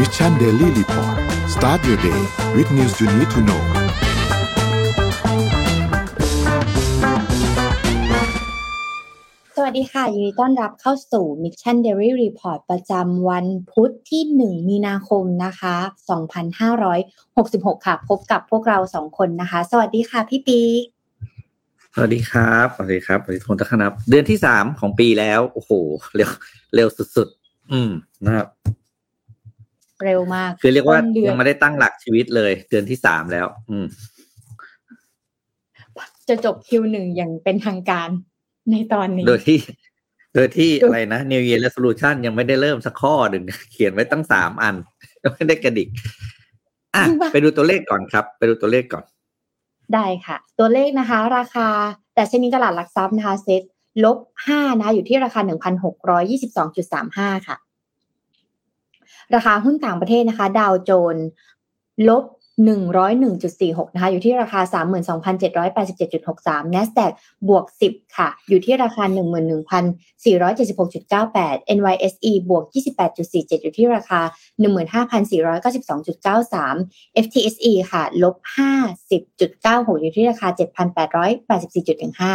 Mission Daily Report start your day with news you need to know สวัสดีค่ะ ยินดีต้อนรับเข้าสู่ Mission Daily Report ประจำวันพุธที่ 1 มีนาคมนะคะ 2566 ค่ะ พบกับพวกเราสองคนนะคะ สวัสดีค่ะพี่ปีกสวัสดีครับสวัสดีครับสวัสดีทุกคนทุกครับ เดือนที่สามของปีแล้ว โอ้โห เร็ว เร็วสุดๆ อืม นะครับ เร็วมาก คือเรียกว่าต้นเดือนยังไม่ได้ตั้งหลักชีวิตเลย เดือนที่สามแล้ว อืม จะจบคิวหนึ่งอย่างเป็นทางการในตอนนี้ โดยที่ โดยที่โดยอะไรนะ New Year Resolution ยังไม่ได้เริ่มสักข้อหนึ่งเขียนไว้ตั้งสามอันยังไม่ได้กระดิก อะ ไปดูตัวเลขก่อนครับ ไปดูตัวเลขก่อน ได้ค่ะ ตัวเลขนะคะ ราคาแต่ชนิดตลาดหลักทรัพย์นะคะเซ็ตลบห้านะคะอยู่ที่ราคาหนึ่งพันหกร้อยี่สิบสองจุดสามห้าค่ะ ราคาหุ้นต่างประเทศนะคะ ดาวโจนส์ลบหนึ่งร้อยหนึ่งจุดสี่หกนะคะอยู่ที่ราคาสามหมื่นสองพันเจ็ดร้อยแปดสิบเจ็ดจุดหกสาม NASDAQ บวกสิบค่ะ อยู่ที่ราคาหนึ่งหมื่นหนึ่งพันสี่ร้อยเจ็ดสิบหกจุดเก้าแปด NYSE บวกยี่สิบแปดจุดสี่เจ็ดอยู่ที่ราคาหนึ่งหมื่นห้าพันสี่ร้อยเก้าสิบสองจุดเก้าสาม FTSE ค่ะ ลบห้าสิบจุดเก้าหกอยู่ที่ราคาเจ็ดพันแปดร้อยแปดสิบสี่จุดหนึ่งห้า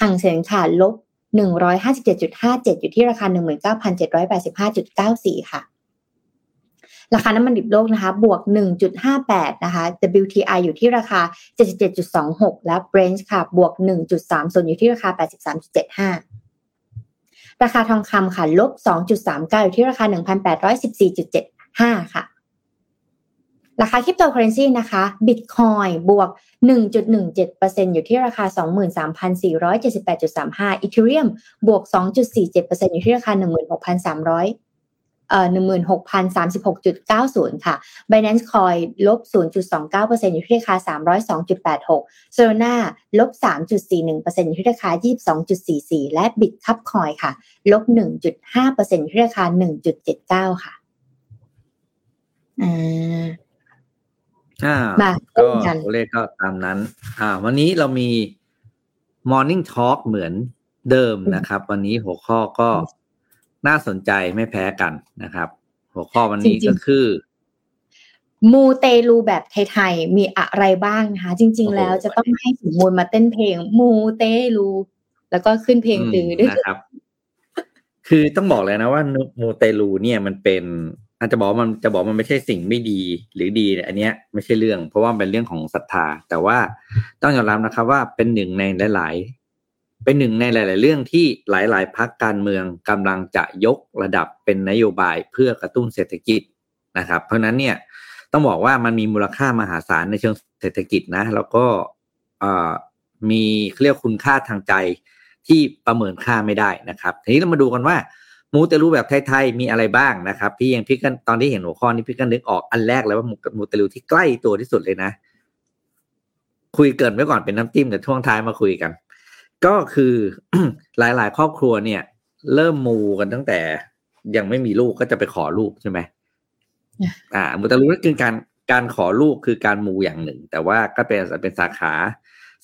ห่างเสียงค่ะ ลบหนึ่งร้อยห้าสิบเจ็ดจุดห้าเจ็ดอยู่ที่ราคาหนึ่งหมื่นเก้าพันเจ็ดร้อยแปดสิบห้าจุดเก้าสี่ค่ะ ราคาน้ำมันดิบโลกนะคะบวก 1.58 นะคะ WTI อยู่ที่ราคา 77.26 และ Brent ค่ะบวก 1.3ส่วนอยู่ที่ราคา 83.75 ราคาทองคำค่ะลบ 2.39 อยู่ที่ราคา 1,814.75 ค่ะราคาคริปโตเคอเรนซีนะคะ Bitcoin บวก 1.17%อยู่ที่ราคา 23,478.35 Ethereum บวก 2.47%อยู่ที่ราคา 16,300 เอ่อ16,036.90 ค่ะ Binance Coin ลบ 0.29%อยู่ที่ราคา 302.86 Solana ลบ 3.41%อยู่ที่ราคา 22.44 และ Bitcup Coin ค่ะ ลบ 1.5%อยู่ที่ราคา 1.79 ค่ะอ่าอ่ามาก็เริ่มกันตัวเลขก็ตามนั้น อ่า วันนี้เรามี Morning Talk เหมือนเดิมนะครับ วันนี้หัวข้อก็ น่าสนใจไม่แพ้กันนะครับ หัวข้อวันนี้จริงๆก็คือ มูเตลูแบบไทยๆมีอะไรบ้างนะคะ จริง ๆ แล้วจะต้องให้สมมูลมาเต้นเพลง มูเตลู แล้วก็ขึ้นเพลงตือด้วยนะครับ คือต้องบอกเลยนะว่ามูเตลูเนี่ยมันเป็นอาจจะบอกว่ามันจะบอกมันไม่ใช่สิ่งไม่ดีหรือดีเนี่ยอันเนี้ยไม่ใช่เรื่อง เพราะว่ามันเป็นเรื่องของศรัทธา แต่ว่าต้องยอมรับนะครับว่าเป็นหนึ่งในหลายๆ เป็นหนึ่งในหลาย ๆ เรื่องที่หลาย ๆพักการเมืองกำลังจะยกระดับเป็นนโยบายเพื่อกระตุ้นเศรษฐกิจนะครับ เพราะฉะนั้นเนี่ยต้องบอกว่ามันมีมูลค่ามหาศาลในเชิงเศรษฐกิจนะ แล้วก็มีเรียกคุณค่าทางใจที่ประเมินค่าไม่ได้นะครับ ทีนี้เรามาดูกันว่ามูเตลูแบบไทยๆมีอะไรบ้างนะครับ พี่ยังพี่กันตอนที่เห็นหัวข้อนี้พี่กันนึกออกอันแรกเลยว่ามูเตลูที่ใกล้ตัวที่สุดเลยนะ คุยเกินไว้ก่อนเป็นน้ำจิ้มแต่ช่วงท้ายมาคุยกัน ก็คือหลายๆ ครอบครัวเนี่ย เริ่มมูกันตั้งแต่ยังไม่มีลูกก็จะไปขอลูกใช่ไหมอ่ามูเตลูก็คือการการขอลูกคือการมูอย่างหนึ่ง แต่ว่าก็เป็นเป็นสาขา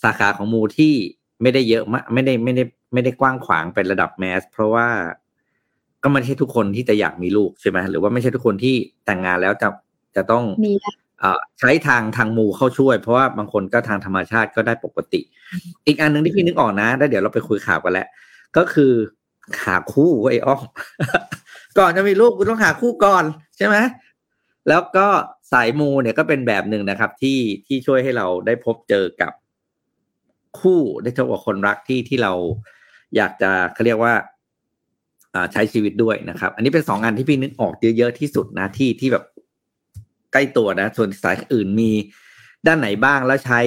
สาขาของมูที่ไม่ได้เยอะมากไม่ได้ไม่ได้ไม่ได้กว้างขวางเป็นระดับแมส เพราะว่าก็ไม่ใช่ทุกคนที่จะอยากมีลูกใช่ไหมหรือว่าไม่ใช่ทุกคนที่แต่งงานแล้วจะจะต้องมีเอ่อ ใช้ทางทางมูเข้าช่วย เพราะว่าบางคนก็ทางธรรมชาติก็ได้ปกติ อีกอันหนึ่งที่พี่นึกออกนะแล้วเดี๋ยวเราไปคุยข่าวกันแล้ว ก็คือหาคู่ไอ้ยอ้อมก่อนจะมีลูกคุณต้องหาคู่ก่อนใช่ไหมแล้วก็สายมูเนี่ยก็เป็นแบบหนึ่งนะครับ ที่ที่ช่วยให้เราได้พบเจอกับคู่ได้เจอกับคนรักที่ที่เราอยากจะเขาเรียกว่าอ่าใช้ชีวิตด้วยนะครับ อันนี้เป็นสองงานที่พี่นึกออกเยอะๆที่สุดนะที่ที่แบบ ใกล้ตัวนะ ส่วนสายอื่นมีด้านไหนบ้างแล้วใช้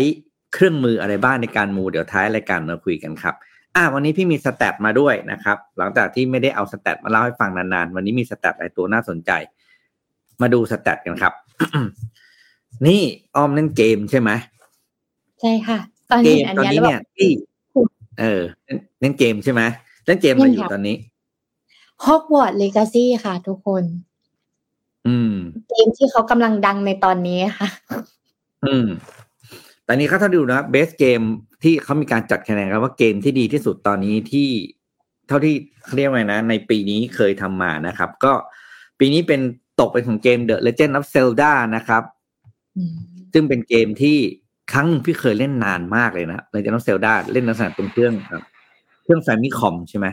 เครื่องมืออะไรบ้างในการมูเดี๋ยวท้ายรายการมาคุยกันครับอ่าวันนี้พี่มี stat มาด้วยนะครับ หลังจากที่ไม่ได้เอา stat มาเล่าให้ฟังนานๆ วันนี้มี stat หลายตัวน่าสนใจ มาดู stat กันครับ นี่ออมเล่นเกมใช่ไหมใช่ค่ะ ตอนเกนี้มอันตอนเนี้ยนี้แล้วแบเนี่ยบที่เออเล่นเล่นเกมใช่ไหมเล่นเกมอะไรอยู่ตอนนี้ Hogwarts Legacy ค่ะทุกคนอืม เกมที่เขากำลังดังในตอนนี้ค่ะ อืมแต่นี้เขาถ้าดูนะเบสเกมที่เขามีการจัดคะแนนกันว่าเกมที่ดีที่สุดตอนนี้ที่ เท่าที่เขาเรียกว่าไงนะ ในปีนี้เคยทำมานะครับ ก็ปีนี้เป็นตกเป็นของเกม The Legend of Zelda นะครับอืมซึ่งเป็นเกมที่ครั้งหนึ่งพี่เคยเล่นนานมากเลยนะ Legend of Zelda เล่นลักษณะเป็นเครื่องครับเครื่องแฟมิคอมใช่ไหม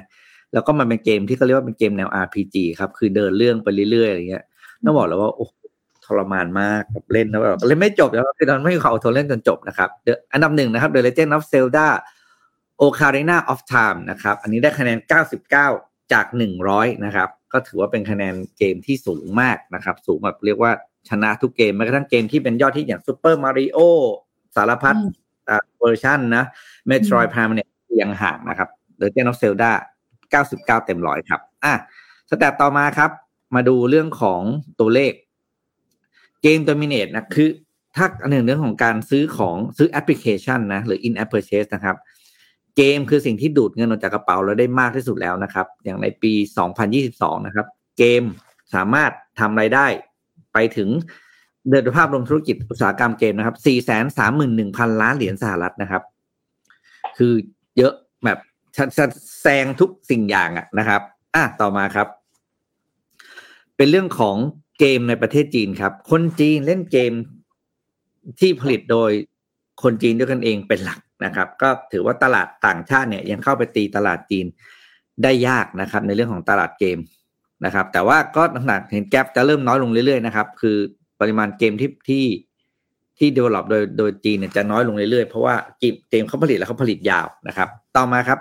แล้วก็มันเป็นเกมที่เขาเรียกว่าเป็นเกมแนว RPG ครับ คือเดินเรื่องไปเรื่อยๆอะไรเงี้ย ต้องบอกเลยว่าโอ้โหทรมานมากแบบเล่นแล้วแบบเล่นไม่จบแล้วคือตอนไม่มีความอดทนเล่นจนจบนะครับ The- อันดับหนึ่งนะครับ The Legend of Zelda Ocarina of Time นะครับ อันนี้ได้คะแนน 99 จาก 100 นะครับ ก็ถือว่าเป็นคะแนนเกมที่สูงมากนะครับ สูงแบบเรียกว่าชนะทุกเกมแม้กระทั่งเกมที่เป็นยอดที่อย่าง Super Mario สารพัดอืมอ่าเวอร์ชันนะ Metroid Prime เนี่ยยังห่างนะครับ The Legend of Zelda 99 เต็มร้อยครับ อะสแตทต่อมาครับ มาดูเรื่องของตัวเลขเกม Dominate นะคือถ้าอันหนึ่งเรื่องของการซื้อของซื้อแอปพลิเคชันนะหรือ in app purchase นะครับ เกมคือสิ่งที่ดูดเงินออกจากกระเป๋าเราได้มากที่สุดแล้วนะครับ อย่างในปี 2022 นะครับ เกมสามารถทำรายได้ไปถึงเดินภาพรวมธุรกิจอุตสาหกรรมเกมนะครับ 431,000 ล้านเหรียญสหรัฐนะครับ คือเยอะแบบแซงทุกสิ่งอย่างอะนะครับ อะต่อมาครับ เป็นเรื่องของเกมในประเทศจีนครับ คนจีนเล่นเกมที่ผลิตโดยคนจีนด้วยกันเองเป็นหลักนะครับ ก็ถือว่าตลาดต่างชาติเนี่ยยังเข้าไปตีตลาดจีนได้ยากนะครับ ในเรื่องของตลาดเกมนะครับ แต่ว่าก็หนักเห็นแกลบจะเริ่มน้อยลงเรื่อยๆนะครับ คือปริมาณเกมที่ที่ที่ develop โดยโดยจีนเนี่ยจะน้อยลงเรื่อยๆ เพราะว่าเกมเกมเขาผลิตแล้วเขาผลิตยาวนะครับ ต่อมาครับ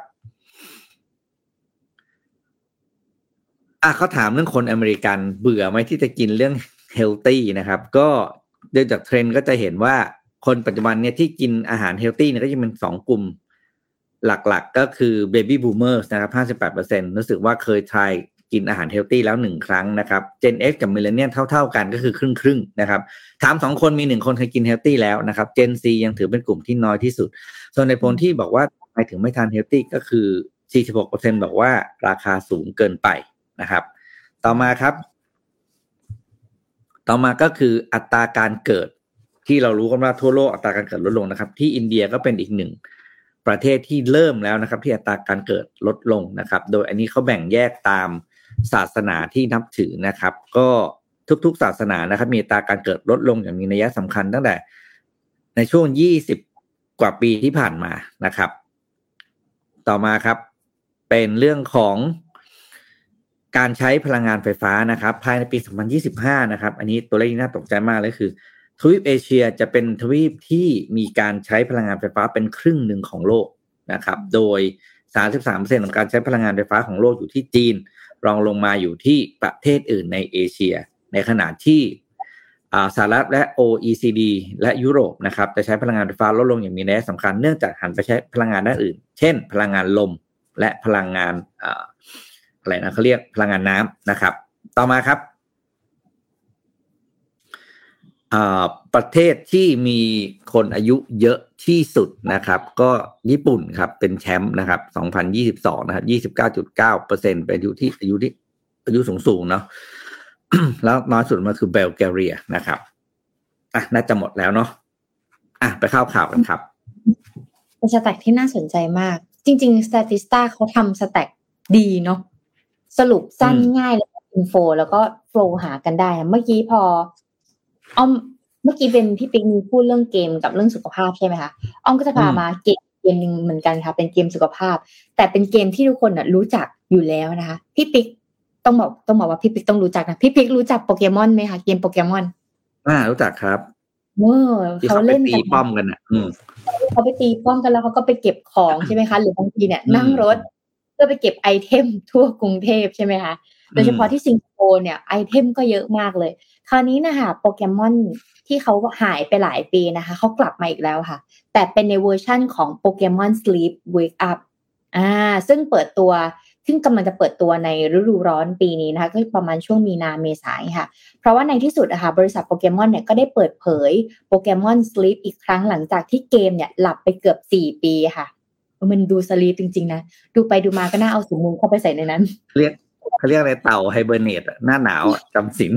อะเขาถามเรื่องคนอเมริกันเบื่อไหมที่จะกินเรื่อง healthy นะครับ ก็โดยจากเทรนด์ก็จะเห็นว่าคนปัจจุบันเนี่ยที่กินอาหาร healthy เนี่ยก็จะเป็นสองกลุ่มหลักๆ ก็คือ baby boomers นะครับ 58%รู้สึกว่าเคยทายกินอาหาร healthy แล้วหนึ่งครั้งนะครับ Gen X กับ Millennial เท่า ๆกันก็คือครึ่งครึ่งๆนะครับ ถามสองคนมีหนึ่งคนเคยกินเฮลตี้แล้วนะครับ Gen Z ยังถือเป็นกลุ่มที่น้อยที่สุด ส่วนในผลที่บอกว่าทำไมถึงไม่ทานเฮลตี้ก็คือ 46%บอกว่าราคาสูงเกินไป นะครับ ต่อมาครับ ต่อมาก็คืออัตราการเกิดที่เรารู้กันว่าทั่วโลกอัตราการเกิดลดลงนะครับ ที่อินเดียก็เป็นอีกหนึ่งประเทศที่เริ่มแล้วนะครับ ที่อัตราการเกิดลดลงนะครับ โดยอันนี้เขาแบ่งแยกตามศาสนาที่นับถือนะครับ ก็ทุกๆศาสนานะครับ มีอัตราการเกิดลดลงอย่างมีนัยสำคัญตั้งแต่ ในช่วง 20 กว่าปีที่ผ่านมานะครับ ต่อมาครับ เป็นเรื่องของ การใช้พลังงานไฟฟ้านะครับภายในปี 2025 นะครับอันนี้ตัวเลขที่น่าตกใจมากเลยคือ ทวีปเอเชียจะเป็นทวีปที่มีการใช้พลังงานไฟฟ้าเป็นครึ่งหนึ่งของโลกนะครับ โดย 33%ของการใช้พลังงานไฟฟ้าของโลกอยู่ที่จีน รองลงมาอยู่ที่ประเทศอื่นในเอเชีย ในขณะที่สหรัฐและ OECD และยุโรปนะครับจะใช้พลังงานไฟฟ้าลดลงอย่างมีนัยสำคัญเนื่องจากหันไปใช้พลังงานด้านอื่น เช่น พลังงานลมและพลังงาน อะไรนะเขาเรียกพลังงานน้ำนะครับ ต่อมาครับประเทศที่มีคนอายุเยอะที่สุดนะครับ ก็ญี่ปุ่นครับเป็นแชมป์นะครับ 2022 นะครับ 29.9เปอร์เซ็นเป็นอายุที่อายุที่อายุสูงสูงเนาะแล้วน้อยสุดมาคือเบลแกเรียนะครับอะน่าจะหมดแล้วเนาะอะไปเข้าข่าวกันครับเป็นสแต็กที่น่าสนใจมาก จริง ๆ Statista เขาทำสแต็กดีเนาะ สรุปสั้นอืมง่ายแล้วก็อินโฟ แล้วก็โฟลว์หากันได้ เมื่อกี้พออ้อมเมื่อกี้เป็นพี่ปิ๊กมีพูดเรื่องเกมกับเรื่องสุขภาพใช่ไหมคะอ้อมก็จะพามาเกมเกมหนึ่งเหมือนกันค่ะ เป็นเกมสุขภาพ แต่เป็นเกมที่ทุกคนน่ะรู้จักอยู่แล้วนะคะพี่ปิ๊กต้องบอกต้องบอกว่าพี่ปิ๊กต้องรู้จักนะพี่ปิ๊กรู้จักโปเกมอนไหมคะเกมโปเกมอนอ่ารู้จักครับเมื่อที่เขาเขาไปเล่นตีกันป้อมกันอะอืมเขาไปตีป้อมกันแล้วเขาก็ไปเก็บของใช่ไหมคะ หรือบางทีเนี่ยอืมนั่งรถ เพื่อไปเก็บไอเทมทั่วกรุงเทพใช่ไหมคะโดยเฉพาะที่สิงคโปร์เนี่ยไอเทมก็เยอะมากเลย คราวนี้นะคะโปเกมอนที่เขาหายไปหลายปีนะคะเขากลับมาอีกแล้วค่ะ แต่เป็นในเวอร์ชั่นของโปเกมอน Sleep Wake Up อ่าซึ่งเปิดตัวซึ่งกำลังจะเปิดตัวในฤดูร้อนปีนี้นะคะก็ประมาณช่วงมีนาเมษายนค่ะ เพราะว่าในที่สุดอะค่ะบริษัทโปเกมอนเนี่ยก็ได้เปิดเผยโปเกมอน Sleep อีกครั้งหลังจากที่เกมเนี่ยหลับไปเกือบ 4 ปีค่ะ มันดู sleep จริง ๆ นะ ดูไปดูมาก็น่าเอาสมุนเข้าไปใส่ในนั้น เรียกเขาเรียกอะไรเต่า hibernate อะหน้าหนาวอะจำศีล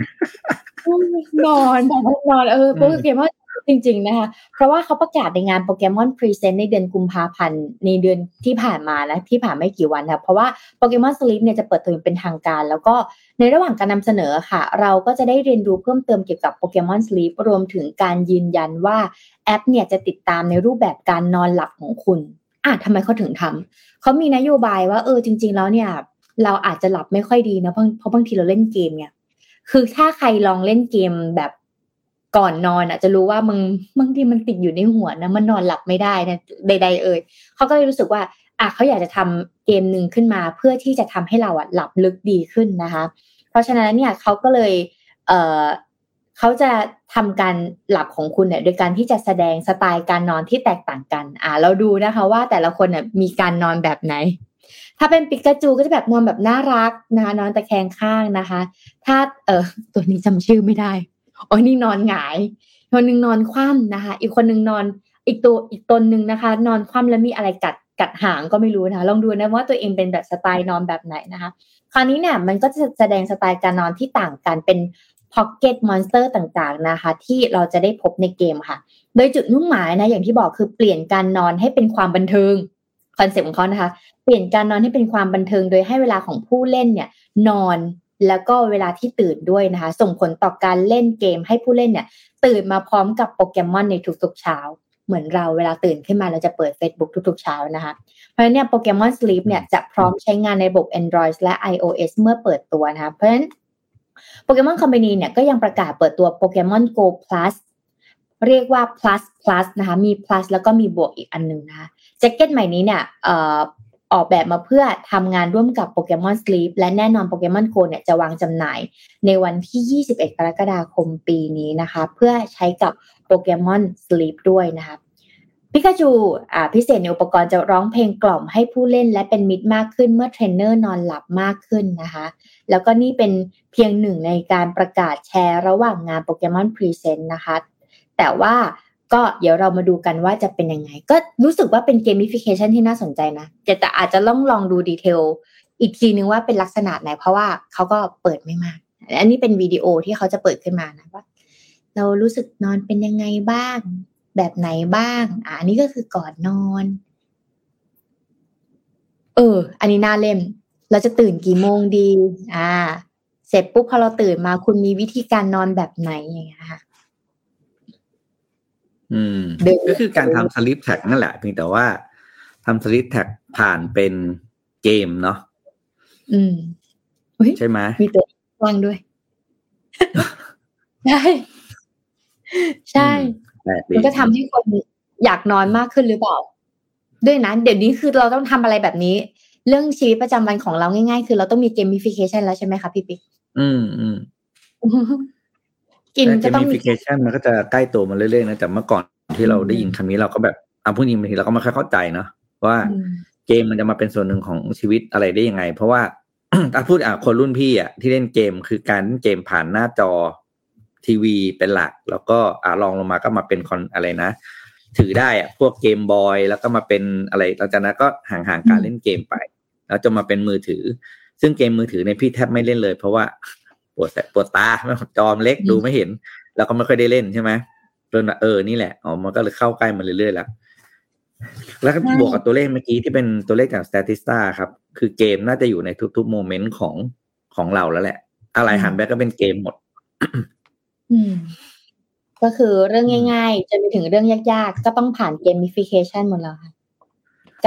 นอนแบบนอนเออโปอืมเกมอนจริง ๆ นะคะ เพราะว่าเขาประกาศในงานโปเกมอน Presents ในเดือนกุมภาพันธ์ในเดือนที่ผ่านมานะที่ผ่านไม่กี่วันค่ะเพราะว่าโปเกมอน Sleep เนี่ยจะเปิดตัวเป็นทางการ แล้วก็ในระหว่างการนำเสนอค่ะ เราก็จะได้เรียนรู้เพิ่มเติมเกี่ยวกับโปเกมอน Sleep รวมถึงการยืนยันว่าแอปเนี่ยจะติดตามในรูปแบบการนอนหลับของคุณ อะทำไมเขาถึงทำเขามีนโยบายว่าเออจริง ๆ แล้วเนี่ย เราอาจจะหลับไม่ค่อยดีนะเพราะเพราะบางทีเราเล่นเกมเนี่ย คือถ้าใครลองเล่นเกมแบบก่อนนอนอะจะรู้ว่ามึงบางทีมันติดอยู่ในหัวนะมันนอนหลับไม่ได้นะใด ๆ เอ่ยเขาก็เลยรู้สึกว่าอะเขาอยากจะทำเกมหนึ่งขึ้นมา เพื่อที่จะทำให้เราอะหลับลึกดีขึ้นนะคะ เพราะฉะนั้นเนี่ยเขาก็เลยเอ่อ เขาจะทำการหลับของคุณเนี่ยโดยการที่จะแสดงสไตล์การนอนที่แตกต่างกัน อ่า เราดูนะคะว่าแต่ละคนเนี่ยมีการนอนแบบไหน ถ้าเป็นปิกาจูก็จะแบบนอนแบบน่ารักนะคะนอนตะแคงข้างนะคะ ถ้าเออตัวนี้จำชื่อไม่ได้อ๋อนี่นอนหงายคนหนึ่งนอนคว่ำนะคะ อีกคนหนึ่งนอนอีกตัวอีกตนหนึ่งนะคะ นอนคว่ำแล้วมีอะไรกัดกัดหางก็ไม่รู้นะคะลองดูนะว่าตัวเองเป็นแบบสไตล์นอนแบบไหนนะคะ คราวนี้เนี่ยมันก็จะแสดงสไตล์การนอนที่ต่างกันเป็น pocket monster ต่างๆนะคะ ที่เราจะได้พบในเกมค่ะ โดยจุดมุ่งหมายนะอย่างที่บอกคือเปลี่ยนการนอนให้เป็นความบันเทิงคอนเซ็ปต์ของเขานะคะ เปลี่ยนการนอนให้เป็นความบันเทิง โดยให้เวลาของผู้เล่นเนี่ยนอนแล้วก็เวลาที่ตื่นด้วยนะคะ ส่งผลต่อการเล่นเกมให้ผู้เล่นเนี่ยตื่นมาพร้อมกับโปเกมอนในทุกๆเช้า เหมือนเราเวลาตื่นขึ้นมาเราจะเปิด Facebook ทุกๆเช้านะคะ เพราะฉะนั้นเนี่ยโปเกมอนสลีปเนี่ยจะพร้อมใช้งานในระบบ Android และ iOS เมื่อเปิดตัวนะคะเพราะฉะนั้น โปเกมอนคอมพานีเนี่ยก็ยังประกาศเปิดตัวโปเกมอน Go Plus เรียกว่า plus plus นะคะมี plus แล้วก็มีบวกอีกอันหนึ่งนะคะแจ็คเก็ตใหม่นี้เนี่ยออกแบบมาเพื่อทำงานร่วมกับโปเกมอนสลีปและแน่นอนโปเกมอนโกเนี่ยจะวางจำหน่ายในวันที่ 21 กรกฎาคมปีนี้นะคะ เพื่อใช้กับโปเกมอนสลีปด้วยนะคะ พิกาจูอ่าพิเศษในอุปกรณ์จะร้องเพลงกล่อมให้ผู้เล่นและเป็นมิตรมากขึ้นเมื่อเทรนเนอร์นอนหลับมากขึ้นนะคะ แล้วก็นี่เป็นเพียงหนึ่งในการประกาศแชร์ระหว่างงานโปเกมอน Presents นะคะ แต่ว่าก็เดี๋ยวเรามาดูกันว่าจะเป็นยังไง ก็รู้สึกว่าเป็น gamification ที่น่าสนใจนะแต่แต่อาจจะลองลองดู detail อีกทีนึงว่าเป็นลักษณะไหนเพราะว่าเขาก็เปิดไม่มากอันนี้เป็นวิดีโอที่เขาจะเปิดขึ้นมานะว่าเรารู้สึกนอนเป็นยังไงบ้าง แบบไหนบ้างอ่าอันนี้ก็คือก่อนนอน เออ อันนี้น่าเล่น เราจะตื่นกี่โมงดี อ่า เสร็จปุ๊บพอเราตื่นมาคุณมีวิธีการนอนแบบไหนอย่างเงี้ยค่ะอืมก็คือการทำสลิปแท็กนั่นแหละเพียงแต่ว่าทำสลิปแท็กผ่านเป็นเกมเนาะอืมใช่ไหมมีตัววางด้วย ใช่ ใช่ มันก็ทำให้คนอยากนอนมากขึ้นหรือเปล่า ด้วยนะ เดี๋ยวนี้คือเราต้องทำอะไรแบบนี้ เรื่องชีวิตประจำวันของเราง่าย ๆ คือเราต้องมีเกมมิฟิเคชันแล้วใช่ไหมคะพี่ปิ๊กอืมอืมกินก็ต้องมี gamification มันก็จะใกล้ตัวมาเรื่อยๆนะแต่เมื่อก่อนที่เราได้ยินคำนี้เราก็แบบอะพูดจริงบางทีเราก็ไม่ค่อยเข้าใจเนาะว่าเกมมันจะมาเป็นส่วนหนึ่งของชีวิตอะไรได้ยังไง เพราะว่าถ้าพูดอะคนรุ่นพี่อะที่เล่นเกมคือการเล่นเกมผ่านหน้าจอ ทีวีเป็นหลัก แล้วก็อะลองลงมาก็มาเป็นคอนอะไรนะ ถือได้อะพวกเกมบอยแล้วก็มาเป็นอะไรหลังจากนั้นก็ห่างๆการเล่นเกมไป แล้วจะมาเป็นมือถือ ซึ่งเกมมือถือในพี่แทบไม่เล่นเลย เพราะว่าปวดปวดตาจอมเล็กดูไม่เห็น แล้วก็ไม่ค่อยได้เล่นใช่ไหมจนเออนี่แหละอ๋อมันก็เลยเข้าใกล้มาเรื่อยๆแล้วแล้วก็บวกกับตัวเลขเมื่อกี้ที่เป็นตัวเลขจาก Statista ครับ คือเกมน่าจะอยู่ในทุกๆ moment ของของเราแล้วแหละ อะไรหัน back ก็เป็นเกมหมด อืม ก็คือเรื่องง่ายๆจะไปถึงเรื่องยากๆ ก็ต้องผ่าน gamification หมดแล้วค่ะ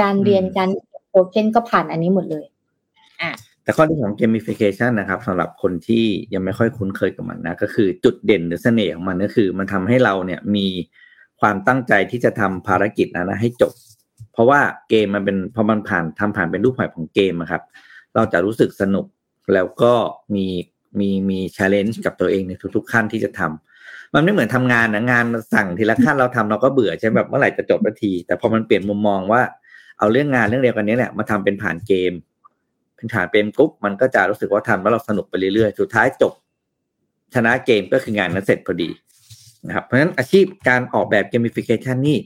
การเรียนการโปรแกรมก็ผ่านอันนี้หมดเลยอะแต่ข้อดีของ gamification นะครับสำหรับคนที่ยังไม่ค่อยคุ้นเคยกับมันนะก็คือจุดเด่นหรือเสน่ห์ของมันก็คือ มันทำให้เราเนี่ยมีความตั้งใจที่จะทำภารกิจนั้นนะให้จบ เพราะว่าเกมมันเป็นพอมันผ่านทำผ่านเป็นรูปแบบของเกมครับ เราจะรู้สึกสนุกแล้วก็มี มีมี challenge กับตัวเองในทุกๆขั้นที่จะทำมันไม่เหมือนทำงานนะงานมันสั่งทีละขั้นเราทำเราก็เบื่อใช่แบบเมื่อไหร่จะจบนาที แต่พอมันเปลี่ยนมุมมองว่าเอาเรื่องงานเรื่องเดียวกันนี้แหละมาทำเป็นผ่านเกม เป็นผ่านเป็นปุ๊บมันก็จะรู้สึกว่าทำแล้วเราสนุกไปเรื่อยๆ สุดท้ายจบ ชนะเกมก็คืองานนั้นเสร็จพอดีนะครับเพราะฉะนั้นอาชีพการออกแบบ gamification นี่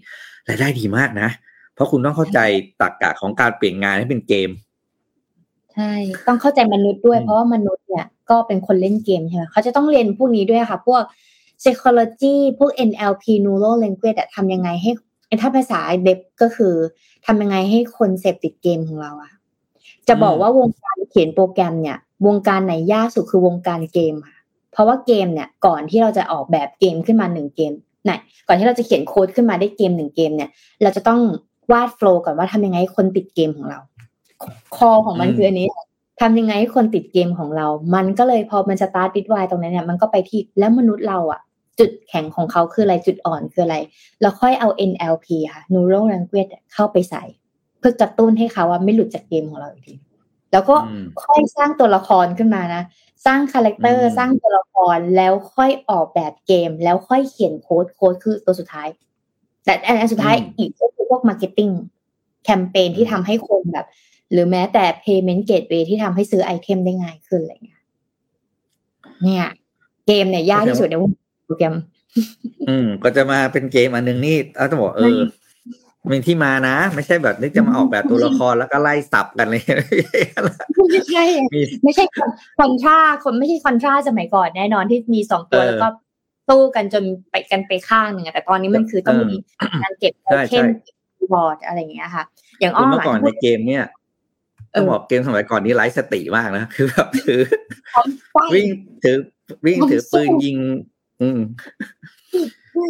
รายได้ดีมากนะ เพราะคุณต้องเข้าใจตรรกกะของการเปลี่ยนงานให้เป็นเกม ใช่ ต้องเข้าใจมนุษย์ด้วย เพราะว่ามนุษย์เนี่ย ก็เป็นคนเล่นเกมใช่ไหมเขาจะต้องเรียนพวกนี้ด้วยค่ะ พวก psychology พวก NLP neural language อะทำยังไงให้ถ้าภาษาเด็บก็คือทำยังไงให้คนเสพติดเกมของเราอะจะบอกว่าวงการเขียนโปรแกรมเนี่ย วงการไหนยากสุดคือวงการเกมค่ะ เพราะว่าเกมเนี่ยก่อนที่เราจะออกแบบเกมขึ้นมาหนึ่งเกมไหนก่อนที่เราจะเขียนโค้ดขึ้นมาได้เกมหนึ่งเกมเนี่ย เราจะต้องวาดโฟล์ก่อนว่าทำยังไงให้คนติดเกมของเรา คอของมันคืออันนี้ ทำยังไงให้คนติดเกมของเรา มันก็เลยพอมันสตาร์ทดิดวายตรงนั้นเนี่ยมันก็ไปที่แล้วมนุษย์เราอะจุดแข็งของเขาคืออะไรจุดอ่อนคืออะไรแล้วค่อยเอา NLP ค่ะ Neural Language เข้าไปใส่ เพื่อกระตุ้นให้เขาว่าไม่หลุดจากเกมของเราอีกทีแล้วก็ค่อยสร้างตัวละครขึ้นมานะ สร้าง character สร้างตัวละครแล้วค่อยออกแบบเกม แล้วค่อยเขียนโค้ดโค้ดคือตัวสุดท้าย แต่อันสุดท้ายอีกก็คือพวก marketing campaign ที่ทำให้คนแบบ หรือแม้แต่ payment gateway ที่ทำให้ซื้อ item ได้ง่ายขึ้นอะไรเงี้ยเนี่ย เกมเนี่ยยากที่สุดในวงโปรแกรม อืม ก็จะมาเป็นเกมอันหนึ่งนี่เอาจะบอกเออมีที่มานะ ไม่ใช่แบบนึกจะมาออกแบบตัวละครแล้วก็ไล่สับกันเลยไม่ใช่ ไม่ใช่ Contra คนไม่ใช่ Contra สมัยก่อนแน่นอนที่มีสองตัวแล้วก็สู้กันจนไปกันไปข้างหนึ่งแต่ตอนนี้มันคือต้องมีการเก็บ item board อะไรอย่างเงี้ยค่ะ อย่างอ้อมเมื่อก่อนในเกมเนี่ย ต้องบอกเกมสมัยก่อนนี้ไร้สติมากนะ คือแบบถือวิ่งถือวิ่งถือปืนยิง อืม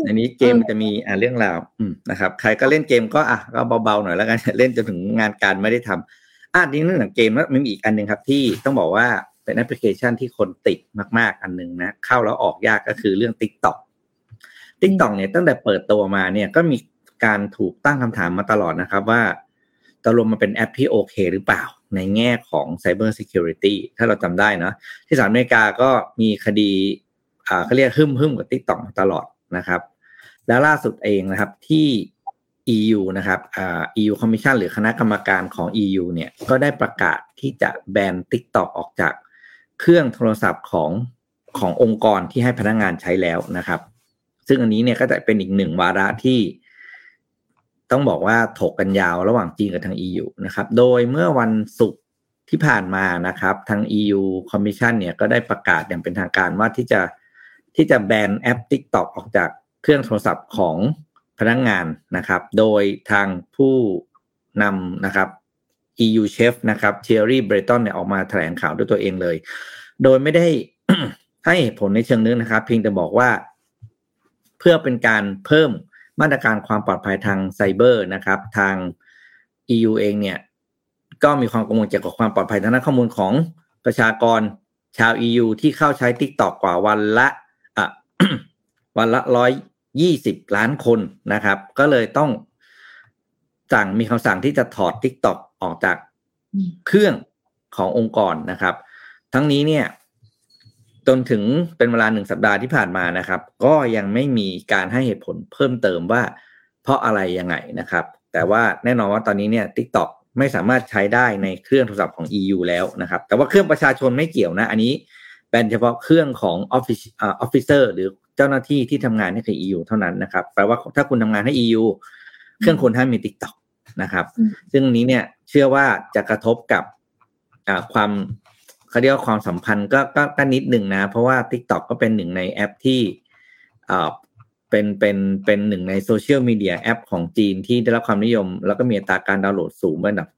อันนี้เกมมันจะมีอ่าเรื่องราวอืมนะครับ ใครก็เล่นเกมก็อะก็เบาๆหน่อยแล้วกันเล่นจนถึงงานการไม่ได้ทำอะนี่เรื่องของเกมแล้วมันมีอีกอันหนึ่งครับ ที่ต้องบอกว่าเป็นแอปพลิเคชันที่คนติดมาก ๆ อันหนึ่งนะ เข้าแล้วออกยากก็คือเรื่อง Tik t o อกทิกตอกเนี่ยตั้งแต่เปิดตัวมาเนี่ยก็มีการถูกตั้งคำถามมาตลอดนะครับว่าตกลงมันเป็นแอปที่โอเคหรือเปล่า ในแง่ของ Cyber Security ถ้าเราจำได้นะที่สหรัฐอเมริกาก็มีคดีอ่าเขาเรียกหึ่มหึ่มกับ Tik t o อกตลอดนะครับ แล้วล่าสุดเองนะครับที่ EU นะครับอ่า EU Commission หรือคณะกรรมการของ EU เนี่ยก็ได้ประกาศที่จะแบน TikTok ออกจากเครื่องโทรศัพท์ของขององค์กรที่ให้พนักงงานใช้แล้วนะครับ ซึ่งอันนี้เนี่ยก็จะเป็นอีกหนึ่งวาระที่ ต้องบอกว่าถกกันยาวระหว่างจีนกับทาง EU นะครับ โดยเมื่อวันศุกร์ที่ผ่านมานะครับทาง EU Commission เนี่ยก็ได้ประกาศอย่างเป็นทางการว่าที่จะที่จะแบนแอป TikTok ออกจากเครื่องโทรศัพท์ของพนักงงานนะครับ โดยทางผู้นำนะครับ EU Chef นะครับเทอรี่เบรตันเนี่ยออกมาแถลงข่าวด้วยตัวเองเลย โดยไม่ได้ให้ผลในเชิงนึงนะครับ เพียงแต่บอกว่า เพื่อเป็นการเพิ่ม มาตรการความปลอดภัยทางไซเบอร์นะครับ ทาง EU เองเนี่ยก็มีความกังวลเกี่ยวกับความปลอดภัยทางด้านข้อมูลของประชากรชาว EU ที่เข้าใช้ TikTok กว่าวันละอะวันละร้อยยี่สิบล้านคนนะครับ ก็เลยต้องสั่งมีคำสั่งที่จะถอด TikTok ออกจากเครื่องขององค์กรนะครับ ทั้งนี้เนี่ย จนถึงเป็นเวลาหนึ่งสัปดาห์ที่ผ่านมานะครับ ก็ยังไม่มีการให้เหตุผลเพิ่มเติมว่า เพราะอะไรยังไงนะครับ แต่ว่าแน่นอนว่าตอนนี้เนี่ย TikTok ไม่สามารถใช้ได้ในเครื่องโทรศัพท์ของ EU แล้วนะครับ แต่ว่าเครื่องประชาชนไม่เกี่ยวนะ อันนี้เป็นเฉพาะเครื่องของ Office ออฟฟิเซอร์หรือเจ้าหน้าที่ที่ทำงานให้กับ EU เท่านั้นนะครับแปลว่าถ้าคุณทำงานให้ EU เครื่องคุณห้ามมี TikTok นะครับ ซึ่งนี้เนี่ยเชื่อว่าจะกระทบกับความ เขาเรียกว่าความสัมพันธ์ก็ก็ก็นิดหนึ่งนะ เพราะว่า TikTok ก็เป็นหนึ่งในแอปที่เป็นเป็นเป็นหนึ่งในโซเชียลมีเดียแอปของจีนที่ได้รับความนิยม แล้วก็มีอัตราการดาวน์โหลดสูงเป็นอันดับ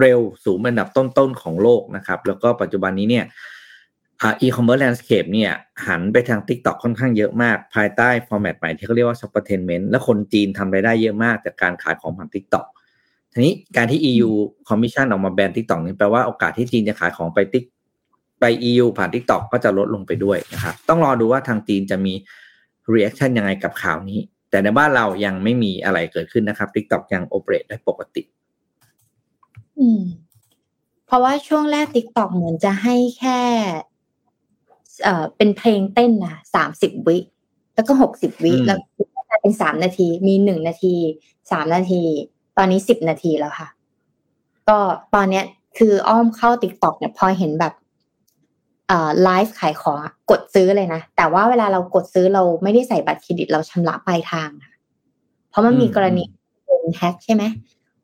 เร็วสูงเป็นอันดับต้นๆของโลกนะครับ แล้วก็ปัจจุบันนี้เนี่ย e-commerce landscape เนี่ย หันไปทาง Tik t o อกค่อนข้างเยอะมาก ภายใต้ format ใหม่ที่เขาเรียกว่า s u p p e r t a i n m e n t และคนจีนทำรายได้เยอะมากจากการขายของผ่าน TikTok ทีนี้การที่ EU Commission ออกมาแบน Tik t o อกนี่แปลว่าโอกาสที่จีนจะขายของไปติ๊กไป EU ผ่าน Tik t o อกก็จะลดลงไปด้วยนะครับ ต้องรอดูว่าทางจีนจะมี reaction ยังไงกับข่าวนี้ แต่ในบ้านเรายังไม่มีอะไรเกิดขึ้นนะครับ Tik t o อกยังโอเปเรตได้ปกติ อืม เพราะว่าช่วงแรก Tik t o อกเหมือนจะให้แค่ เอ่อ เป็นเพลงเต้นนะสามสิบวิ แล้วก็หกสิบวิ แล้วเป็นสามนาที มีหนึ่งนาที สามนาที ตอนนี้สิบนาทีแล้วค่ะ ก็ตอนเนี้ยคืออ้อมเข้า TikTok เนี่ยพอเห็นแบบเอ่อไลฟ์ขายของกดซื้อเลยนะ แต่ว่าเวลาเรากดซื้อเราไม่ได้ใส่บัตรเครดิตเราชำระปลายทาง เพราะมันมีกรณีโดนแฮ็กใช่ไหม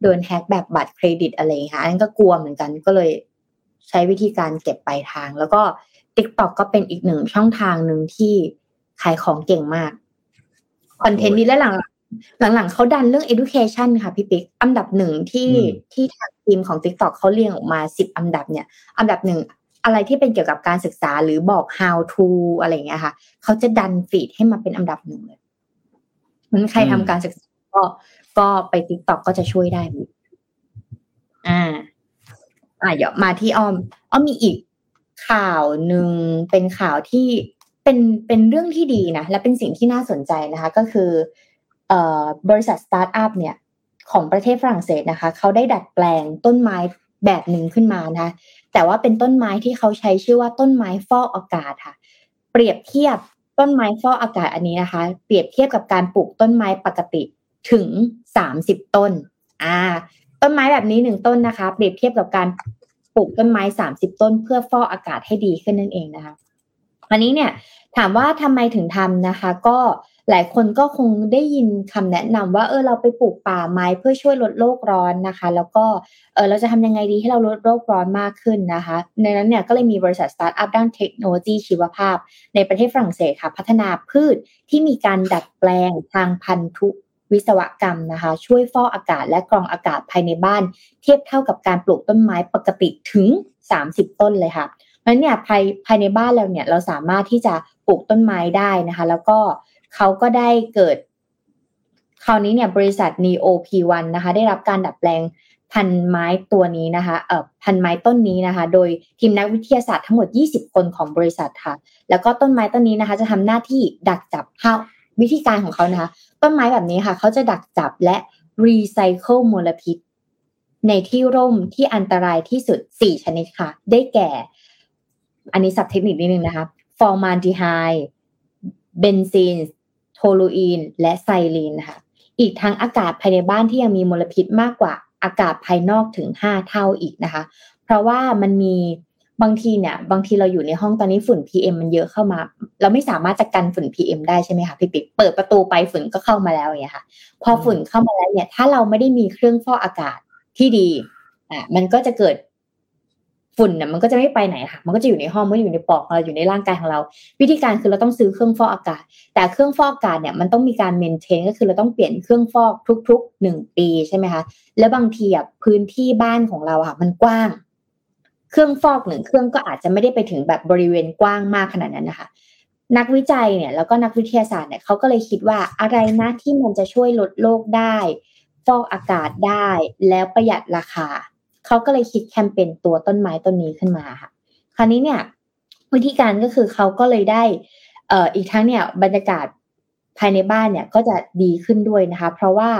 โดนแฮ็กแบบบัตรเครดิตอะไรค่ะอันนั้นก็กลัวเหมือนกันก็เลยใช้วิธีการเก็บปลายทาง แล้วก็ TikTok ก็เป็นอีกหนึ่งช่องทางหนึ่งที่ขายของเก่งมากคอนเทนต์นี้และหลัง หลังๆเขาดันเรื่อง education ค่ะพี่ปิ๊กอันดับหนึ่งที่ที่ทางทีมของ TikTok เขาเรียงออกมาสิบอันดับเนี่ย อันดับหนึ่งอะไรที่เป็นเกี่ยวกับการศึกษาหรือบอก how to อะไรเงี้ยค่ะเขาจะดันฟีดให้มาเป็นอันดับหนึ่งเลยมันใครทำการศึกษาก็ก็ไป TikTok ก็จะช่วยได้อ่าอ่าเดี๋ยวมาที่อ้อมอ้อมมีอีกข่าวหนึ่งเป็นข่าวที่เป็นเป็นเรื่องที่ดีนะและเป็นสิ่งที่น่าสนใจนะคะ ก็คือเอ่อ บริษัทสตาร์ทอัพเนี่ยของประเทศฝรั่งเศสนะคะเขาได้ดัดแปลงต้นไม้แบบหนึ่งขึ้นมานะแต่ว่าเป็นต้นไม้ที่เขาใช้ชื่อว่าต้นไม้ฟอกอากาศค่ะ เปรียบเทียบต้นไม้ฟอกอากาศอันนี้นะคะ เปรียบเทียบกับการปลูกต้นไม้ปกติถึงสามสิบต้นอ่าต้นไม้แบบนี้หนึ่งต้นนะคะ เปรียบเทียบกับการปลูกต้นไม้สามสิบต้น เพื่อฟอกอากาศให้ดีขึ้นนั่นเองนะคะ อันนี้เนี่ยถามว่าทำไมถึงทำนะคะ ก็หลายคนก็คงได้ยินคำแนะนำว่าเออเราไปปลูกป่าไม้เพื่อช่วยลดโลกร้อนนะคะ แล้วก็เออเราจะทำยังไงดีให้เราลดโลกร้อนมากขึ้นนะคะ ในนั้นเนี่ยก็เลยมีบริษัทสตาร์ทอัพด้านเทคโนโลยีชีวภาพ ในประเทศฝรั่งเศสค่ะพัฒนาพืชที่มีการดัดแปลงทางพันธุวิศวกรรมนะคะ ช่วยฟอกอากาศและกรองอากาศภายในบ้าน เทียบเท่ากับการปลูกต้นไม้ปกติถึง 30 ต้นเลยค่ะ ราะเนี่ยภายภายในบ้านเราเนี่ยเราสามารถที่จะปลูกต้นไม้ได้นะคะ แล้วก็เขาก็ได้เกิด คราวนี้เนี่ยบริษัท Neo P1 นะคะ ได้รับการดัดแปลงพันไม้ตัวนี้นะคะเอ่อพันไม้ต้นนี้นะคะ โดยทีมนักวิทยาศาสตร์ทั้งหมด 20 คนของบริษัทค่ะ แล้วก็ต้นไม้ต้นนี้นะคะ จะทำหน้าที่ดักจับข้าววิธีการของเขานะคะ ต้นไม้แบบนี้ค่ะ เขาจะดักจับและรีไซเคิลมลพิษ ในที่ร่มที่อันตรายที่สุด 4 ชนิดค่ะ ได้แก่ อันนี้ศัพท์เทคนิคนิดนึงนะคะฟอร์มาลดีไฮด์ เบนซีนโทลูอีน และไซลีนนะคะอีกทั้งอากาศภายในบ้านที่ยังมีมลพิษมากกว่าอากาศภายนอกถึง 5 เท่าอีกนะคะ เพราะว่ามันมีบางทีเนี่ย บางทีเราอยู่ในห้องตอนนี้ฝุ่น PM มันเยอะเข้ามา เราไม่สามารถจะกันฝุ่น PM ได้ใช่ไหมคะพี่ปิ๊กเปิดประตูไปฝุ่นก็เข้ามาแล้วอย่างเงี้ยค่ะ พอฝุ่นเข้ามาแล้วเนี่ย ถ้าเราไม่ได้มีเครื่องฟอกอากาศที่ดีอะมันก็จะเกิด ฝุ่นเนี่ยมันก็จะไม่ไปไหนค่ะมันก็จะอยู่ในห้องมันอยู่ในปอดเราอยู่ในร่างกายของเรา วิธีการคือเราต้องซื้อเครื่องฟอกอากาศ แต่เครื่องฟอกอากาศเนี่ยมันต้องมีการเมนเทนก็คือเราต้องเปลี่ยนเครื่องฟอกทุกๆหนึ่งปีใช่ไหมคะแล้วบางทีอะพื้นที่บ้านของเราอะมันกว้าง เครื่องฟอกหนึ่งเครื่องก็อาจจะไม่ได้ไปถึงแบบบริเวณกว้างมากขนาดนั้นนะคะ นักวิจัยเนี่ยแล้วก็นักวิทยาศาสตร์เนี่ยเขาก็เลยคิดว่าอะไรนะที่มันจะช่วยลดโลกได้ ฟอกอากาศได้แล้วประหยัดราคา เขาก็เลยคิดแคมเปญตัวต้นไม้ต้นนี้ขึ้นมาค่ะ คราวนี้เนี่ยวิธีการก็คือเขาก็เลยได้เอ่ออีกทั้งเนี่ยบรรยากาศภายในบ้านเนี่ยก็จะดีขึ้นด้วยนะคะ เพราะว่า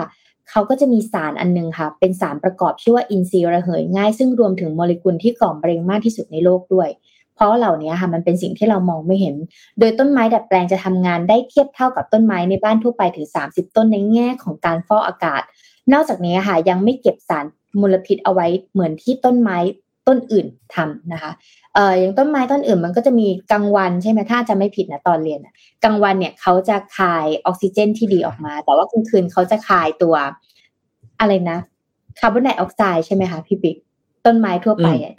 เขาก็จะมีสารอันนึงค่ะ เป็นสารประกอบชื่อว่าอินทรีย์ระเหยง่าย ซึ่งรวมถึงโมเลกุลที่ก่อมะเร็งมากที่สุดในโลกด้วย เพราะเหล่านี้ค่ะมันเป็นสิ่งที่เรามองไม่เห็น โดยต้นไม้ดัดแปลงจะทำงานได้เทียบเท่ากับต้นไม้ในบ้านทั่วไปถึง 30 ต้นในแง่ของการฟอกอากาศ นอกจากนี้ค่ะยังไม่เก็บสาร มลพิษเอาไว้เหมือนที่ต้นไม้ต้นอื่นทำนะคะเอ่ออย่างต้นไม้ต้นอื่นมันก็จะมีกลางวันใช่ไหมถ้าจะไม่ผิดนะตอนเรียนกลางวันเนี่ยเขาจะคายออกซิเจนที่ดีออกมา แต่ว่ากลางคืนเขาจะคายตัวอะไรนะคาร์บอนไดออกไซด์ใช่ไหมคะพี่ปิ๊กต้นไม้ทั่วไปอะ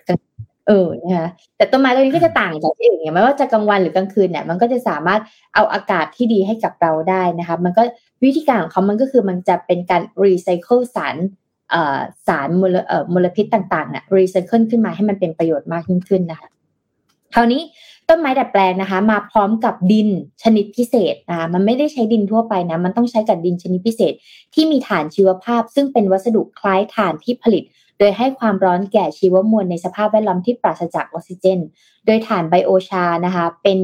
เออนะคะแต่ต้นไม้ตัวนี้ก็จะต่างจากที่อื่นเนี่ยไม่ว่าจะกลางวันหรือกลางคืนเนี่ยมันก็จะสามารถเอาอากาศที่ดีให้กับเราได้นะคะ มันก็วิธีการของเขามันก็คือมันจะเป็นการรีไซเคิลสาร สารมลมลพิษต่างๆเนี่ยรีไซเคิลขึ้นมาให้มันเป็นประโยชน์มากยิ่งขึ้นนะคะคราวนี้ต้นไม้ดัดแปลงนะคะ มาพร้อมกับดินชนิดพิเศษนะคะมันไม่ได้ใช้ดินทั่วไปนะ มันต้องใช้กับดินชนิดพิเศษ ที่มีฐานชีวภาพ ซึ่งเป็นวัสดุคล้ายถ่านที่ผลิต โดยให้ความร้อนแก่ชีวมวลในสภาพแวดล้อมที่ปราศจากออกซิเจน โดยฐานไบโอชานะคะ เป็น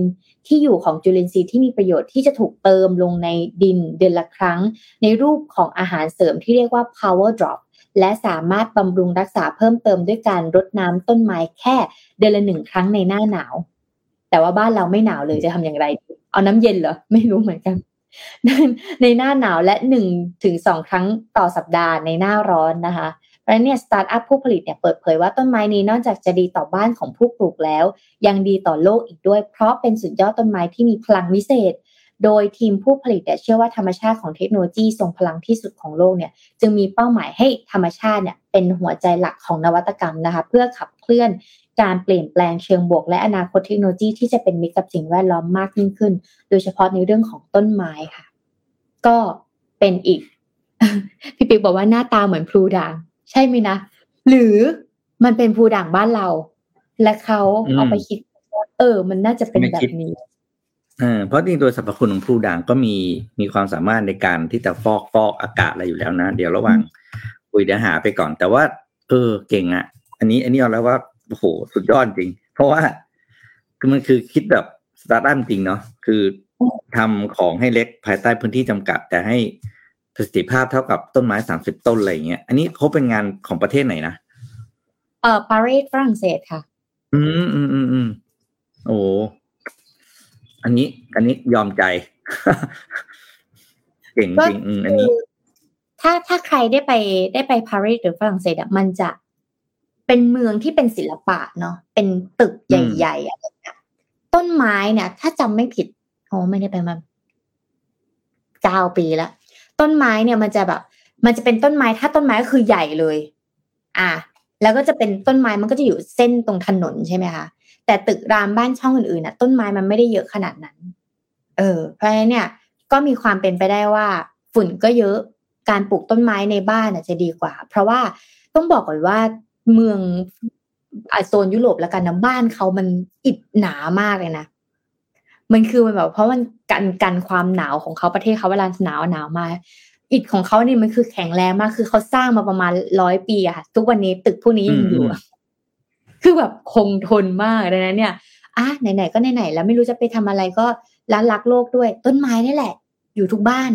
ที่อยู่ของจุลินทรีย์ที่มีประโยชน์ที่จะถูกเติมลงในดินเดือนละครั้ง ในรูปของอาหารเสริมที่เรียกว่า power drop และสามารถบำรุงรักษาเพิ่มเติมด้วยการรดน้ำต้นไม้แค่เดือนละหนึ่งครั้งในหน้าหนาว แต่ว่าบ้านเราไม่หนาวเลยจะทำอย่างไร เอาน้ำเย็นเหรอ ไม่รู้เหมือนกัน ในหน้าหนาวและหนึ่งถึงสองครั้งต่อสัปดาห์ในหน้าร้อนนะคะเพราะฉะนั้นเนี่ยสตาร์ทอัพผู้ผลิตเนี่ยเปิดเผยว่าต้นไม้นี้นอกจากจะดีต่อบ้านของผู้ปลูกแล้ว ยังดีต่อโลกอีกด้วย เพราะเป็นสุดยอดต้นไม้ที่มีพลังวิเศษ โดยทีมผู้ผลิตเชื่อว่าธรรมชาติของเทคโนโลยีทรงพลังที่สุดของโลกเนี่ยจึงมีเป้าหมายให้ธรรมชาติเนี่ยเป็นหัวใจหลักของนวัตกรรมนะคะเพื่อขับเคลื่อนการเปลี่ยนแปลงเชิงบวก และอนาคตเทคโนโลยีที่จะเป็นมิตรกับสิ่งแวดล้อมมากยิ่งขึ้น โดยเฉพาะในเรื่องของต้นไม้ค่ะ ก็เป็นอีก พี่ปิ๊กบอกว่าหน้าตาเหมือนพลูด่าง ใช่ไหมนะ หรือมันเป็นพลูด่างบ้านเรา และเขาเอาไปคิดว่าเออ มันน่าจะเป็นแบบนี้ เออเพราะจริงโดยสรรพคุณของพลูด่างก็มีมีความสามารถในการที่จะฟอกฟอกอากาศอะไรอยู่แล้วนะ เดี๋ยวระหว่างคุยเดี๋ยวหาไปก่อน แต่ว่า เออเก่งอะ่ะ อันนี้อันนี้เอาแล้วว่าโอ้โหสุดยอดจริง เพราะว่าคือมันคือคิดแบบสตาร์ทอัพจริงเนาะคือทำของให้เล็กภายใต้พื้นที่จำกัด แต่ให้ประสิทธิภาพเท่ากับต้นไม้สามสิบต้นอะไรเงี้ย อันนี้เขาเป็นงานของประเทศไหนนะเออปารีสฝรั่งเศสค่ะ อืมอืมอืมอืมโอ้ อันนี้ อันนี้ยอมใจเก่งจริงอืมอันนี้ ถ้าถ้าใครได้ไปได้ไปปารีสหรือฝรั่งเศสอะมันจะเป็นเมืองที่เป็นศิลปะเนาะเป็นตึกใหญ่ๆอะไรเงี้ยต้นไม้เนี่ย ถ้าจำไม่ผิดโอ้ไม่ได้ไปมาเก้าปีแล้วต้นไม้เนี่ยมันจะแบบ มันจะเป็นต้นไม้ถ้าต้นไม้ก็คือใหญ่เลย อะแล้วก็จะเป็นต้นไม้มันก็จะอยู่เส้นตรงถนนใช่ไหมคะ แต่ตึกรามบ้านช่องอื่นๆน่ะต้นไม้มันไม่ได้เยอะขนาดนั้น เออ เพราะฉะนั้นเนี่ย ก็มีความเป็นไปได้ว่า ฝุ่นก็เยอะการปลูกต้นไม้ในบ้านจะดีกว่า เพราะว่าต้องบอกก่อนว่าเมืองอโซนยุโรปแล้วกันนะบ้านเขามันอิดหนามากเลยนะมันคือมันแบบเพราะมันกันกันความหนาวของเขาประเทศเขาเวลาหนาวหนาวมา อิฐของเขาเนี่ยมันคือแข็งแรงมาก คือเขาสร้างมาประมาณร้อยปีอะค่ะทุกวันนี้ตึกพวกนี้ยังอยู่ คือแบบคงทนมากเลยนะเนี่ยอะไหนๆก็ไหนๆแล้วไม่รู้จะไปทำอะไรก็ร้านรักโลกด้วย ต้นไม้นี่แหละ อยู่ทุกบ้าน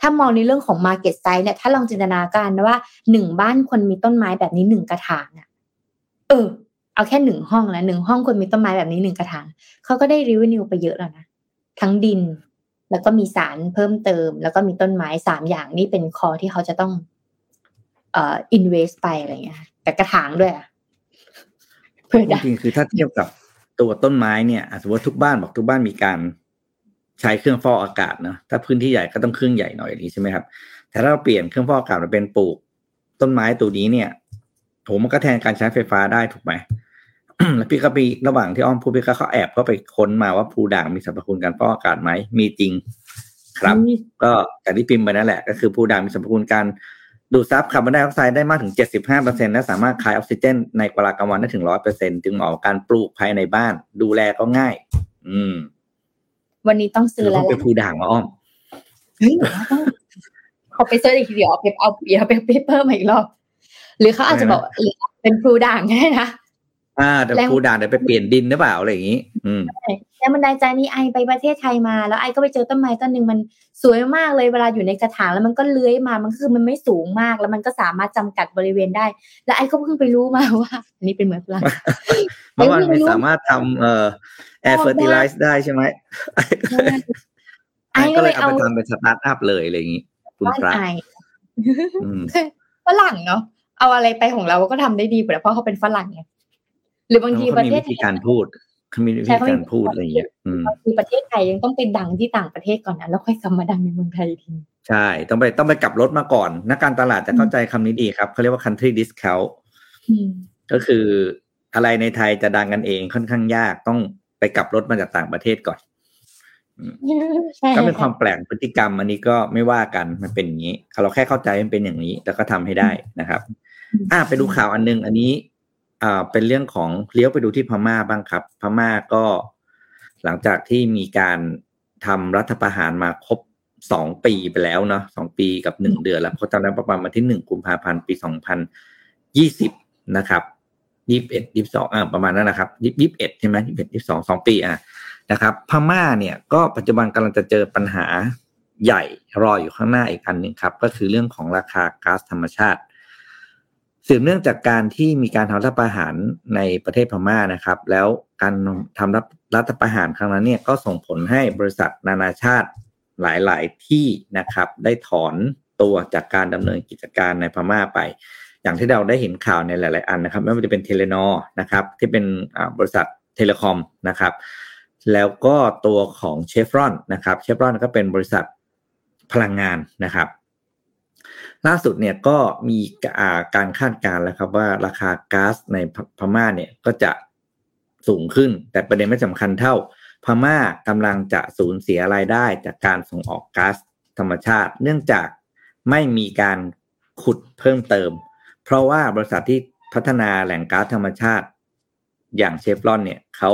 ถ้ามองในเรื่องของ Market Size เนี่ยถ้าลองจินตนาการนะว่าหนึ่งบ้านคนมีต้นไม้แบบนี้หนึ่งกระถางอะเออ เอาแค่หนึ่งห้องแล้วหนึ่งห้องคนมีต้นไม้แบบนี้หนึ่งกระถางเขาก็ได้รีวิวไปเยอะแล้วนะทั้งดินแล้วก็มีสารเพิ่มเติม แล้วก็มีต้นไม้สามอย่างนี่เป็นคอที่เขาจะต้องเอ่ออินเวสไปอะไรเงี้ยแต่กระถางด้วยอะ เพื่อจริงคือถ้าเทียบกับตัวต้นไม้เนี่ยสมมติว่าทุกบ้านบอกทุกบ้านมีการใช้เครื่องฟอกอากาศเนาะถ้าพื้นที่ใหญ่ก็ต้องเครื่องใหญ่หน่อยนี้ใช่ไหมครับแต่ถ้าเราเปลี่ยนเครื่องฟอกอากาศมาเป็นปลูก ต้นไม้ตัวนี้เนี่ยโถมันก็แทนการใช้ไฟฟ้าได้ถูกไหมแล้วพี่ก็ไประหว่างที่อ้อมพูดพี่ก็เขาแอบก็ไปค้นมาว่าภูด่างมีสรรพคุณการฟอกอากาศไหมมีจริงครับ ก็แต่ที่พิมพ์ไปนั่นแหละ ก็คือภูด่างมีสรรพคุณการ ดูดซับคาร์บอนไดออกไซด์ได้มากถึง 75%และสามารถคายออกซิเจน ในเวลากลางวันได้ถึง 100%จึงเหมาะกับการปลูกภายในบ้าน ดูแลก็ง่าย อืม วันนี้ต้องซื้อแล้วไปภูด่างมาอ้อมเฮ้ยเขาไปเซิร์ชอีกทีเดียวเอาเปเอาเปียเปเปอร์มาอีกรอบ หรือเขาอาจจะบอกหรือเป็นภูด่างได้นะอ่าแต่ภูด่างเดี๋ยวไปเปลี่ยนดินหรือเปล่าอะไรอย่างนี้อืม แรงบันดาลใจนี้ไอไปประเทศไทยมา แล้วไอก็ไปเจอต้นไม้ต้นหนึ่งมันสวยมากเลยเวลาอยู่ในกระถางแล้วมันก็เลื้อยมามันคือมันไม่สูงมากแล้วมันก็สามารถจำกัดบริเวณได้ แล้วไอก็เพิ่งไปรู้มาว่า อันนี้เป็นเหมือนพลังเพราะมันไม่สามารถทำเอ่อแอร์เฟอร์ติไลซ์ได้ใช่ไหมไอก็เลยเอาไปทำเป็นสตาร์ทอัพเลยอะไรอย่างนี้คุณพระฝรั่งเนาะเอาอะไรไปของเราก็ทำได้ดีกว่าเพราะเขาเป็นฝรั่งไงหรือบางทีประเทศมีวิธีการพูด เขามีวิธีการพูดอะไรอย่างเงี้ยบางทีประเทศไทยยังต้องไปดังที่ต่างประเทศก่อนนะแล้วค่อยกลับมาดังในเมืองไทยทีใช่ต้องไปต้องไปกลับรถมาก่อน นักการตลาดจะเข้าใจคำนี้ดีครับเขาเรียกว่า country discount ก็คืออะไรในไทยจะดังกันเองค่อนข้างยากต้องไปกลับรถมาจากต่างประเทศก่อนก็เป็นความแปลกพฤติกรรม อันนี้ก็ไม่ว่ากันมันเป็นอย่างนี้ เราแค่เข้าใจมันเป็นอย่างนี้ แล้วก็ทำให้ได้นะครับ อ่าไปดูข่าวอันนึง อันนี้ อ่าเป็นเรื่องของเลี้ยวไปดูที่พม่าบ้างครับ พม่าก็ หลังจากที่มีการทำรัฐประหารมาครบสองปีไปแล้วเนาะสองปีกับหนึ่งเดือนแล้วเพราะตอนนั้ประมาณมาที่หนึ่งกุมภาพันธ์ปีสองพันยี่สิบนะครับยี่สิบเอ็ดยี่สิบสองอ่าประมาณนั้นนะครับยี่สิบเอ็ดใช่ไหมยี่สิบเอ็ดยี่สิบสองสองปีอะนะครับ พม่าเนี่ยก็ปัจจุบันกำลังจะเจอปัญหาใหญ่รออยู่ข้างหน้าอีกอันหนึ่งครับ ก็คือเรื่องของราคาก๊าซธรรมชาติ สืบเนื่องจากการที่มีการทำรัฐประหารในประเทศพม่านะครับ แล้วการทำรัฐประหารครั้งนั้นเนี่ยก็ส่งผลให้บริษัทนานาชาติหลาย ๆ ที่นะครับ ได้ถอนตัวจากการดำเนินกิจการในพม่าไป อย่างที่เราได้เห็นข่าวในหลาย ๆ อันนะครับ ไม่ว่าจะเป็น Telenor นะครับ ที่เป็นบริษัท telecom นะครับ แล้วก็ตัวของเชฟรอนนะครับเชฟรอนก็เป็นบริษัทพลังงานนะครับ ล่าสุดเนี่ยก็มีการคาดการณ์แล้วครับว่าราคาก๊าซในพม่าเนี่ยก็จะสูงขึ้น แต่ประเด็นไม่สำคัญเท่า พม่ากำลังจะสูญเสียรายได้จากการส่งออกก๊าซธรรมชาติ เนื่องจากไม่มีการขุดเพิ่มเติม เพราะว่าบริษัทที่พัฒนาแหล่งก๊าซธรรมชาติ อย่างเชฟรอนเนี่ยเขา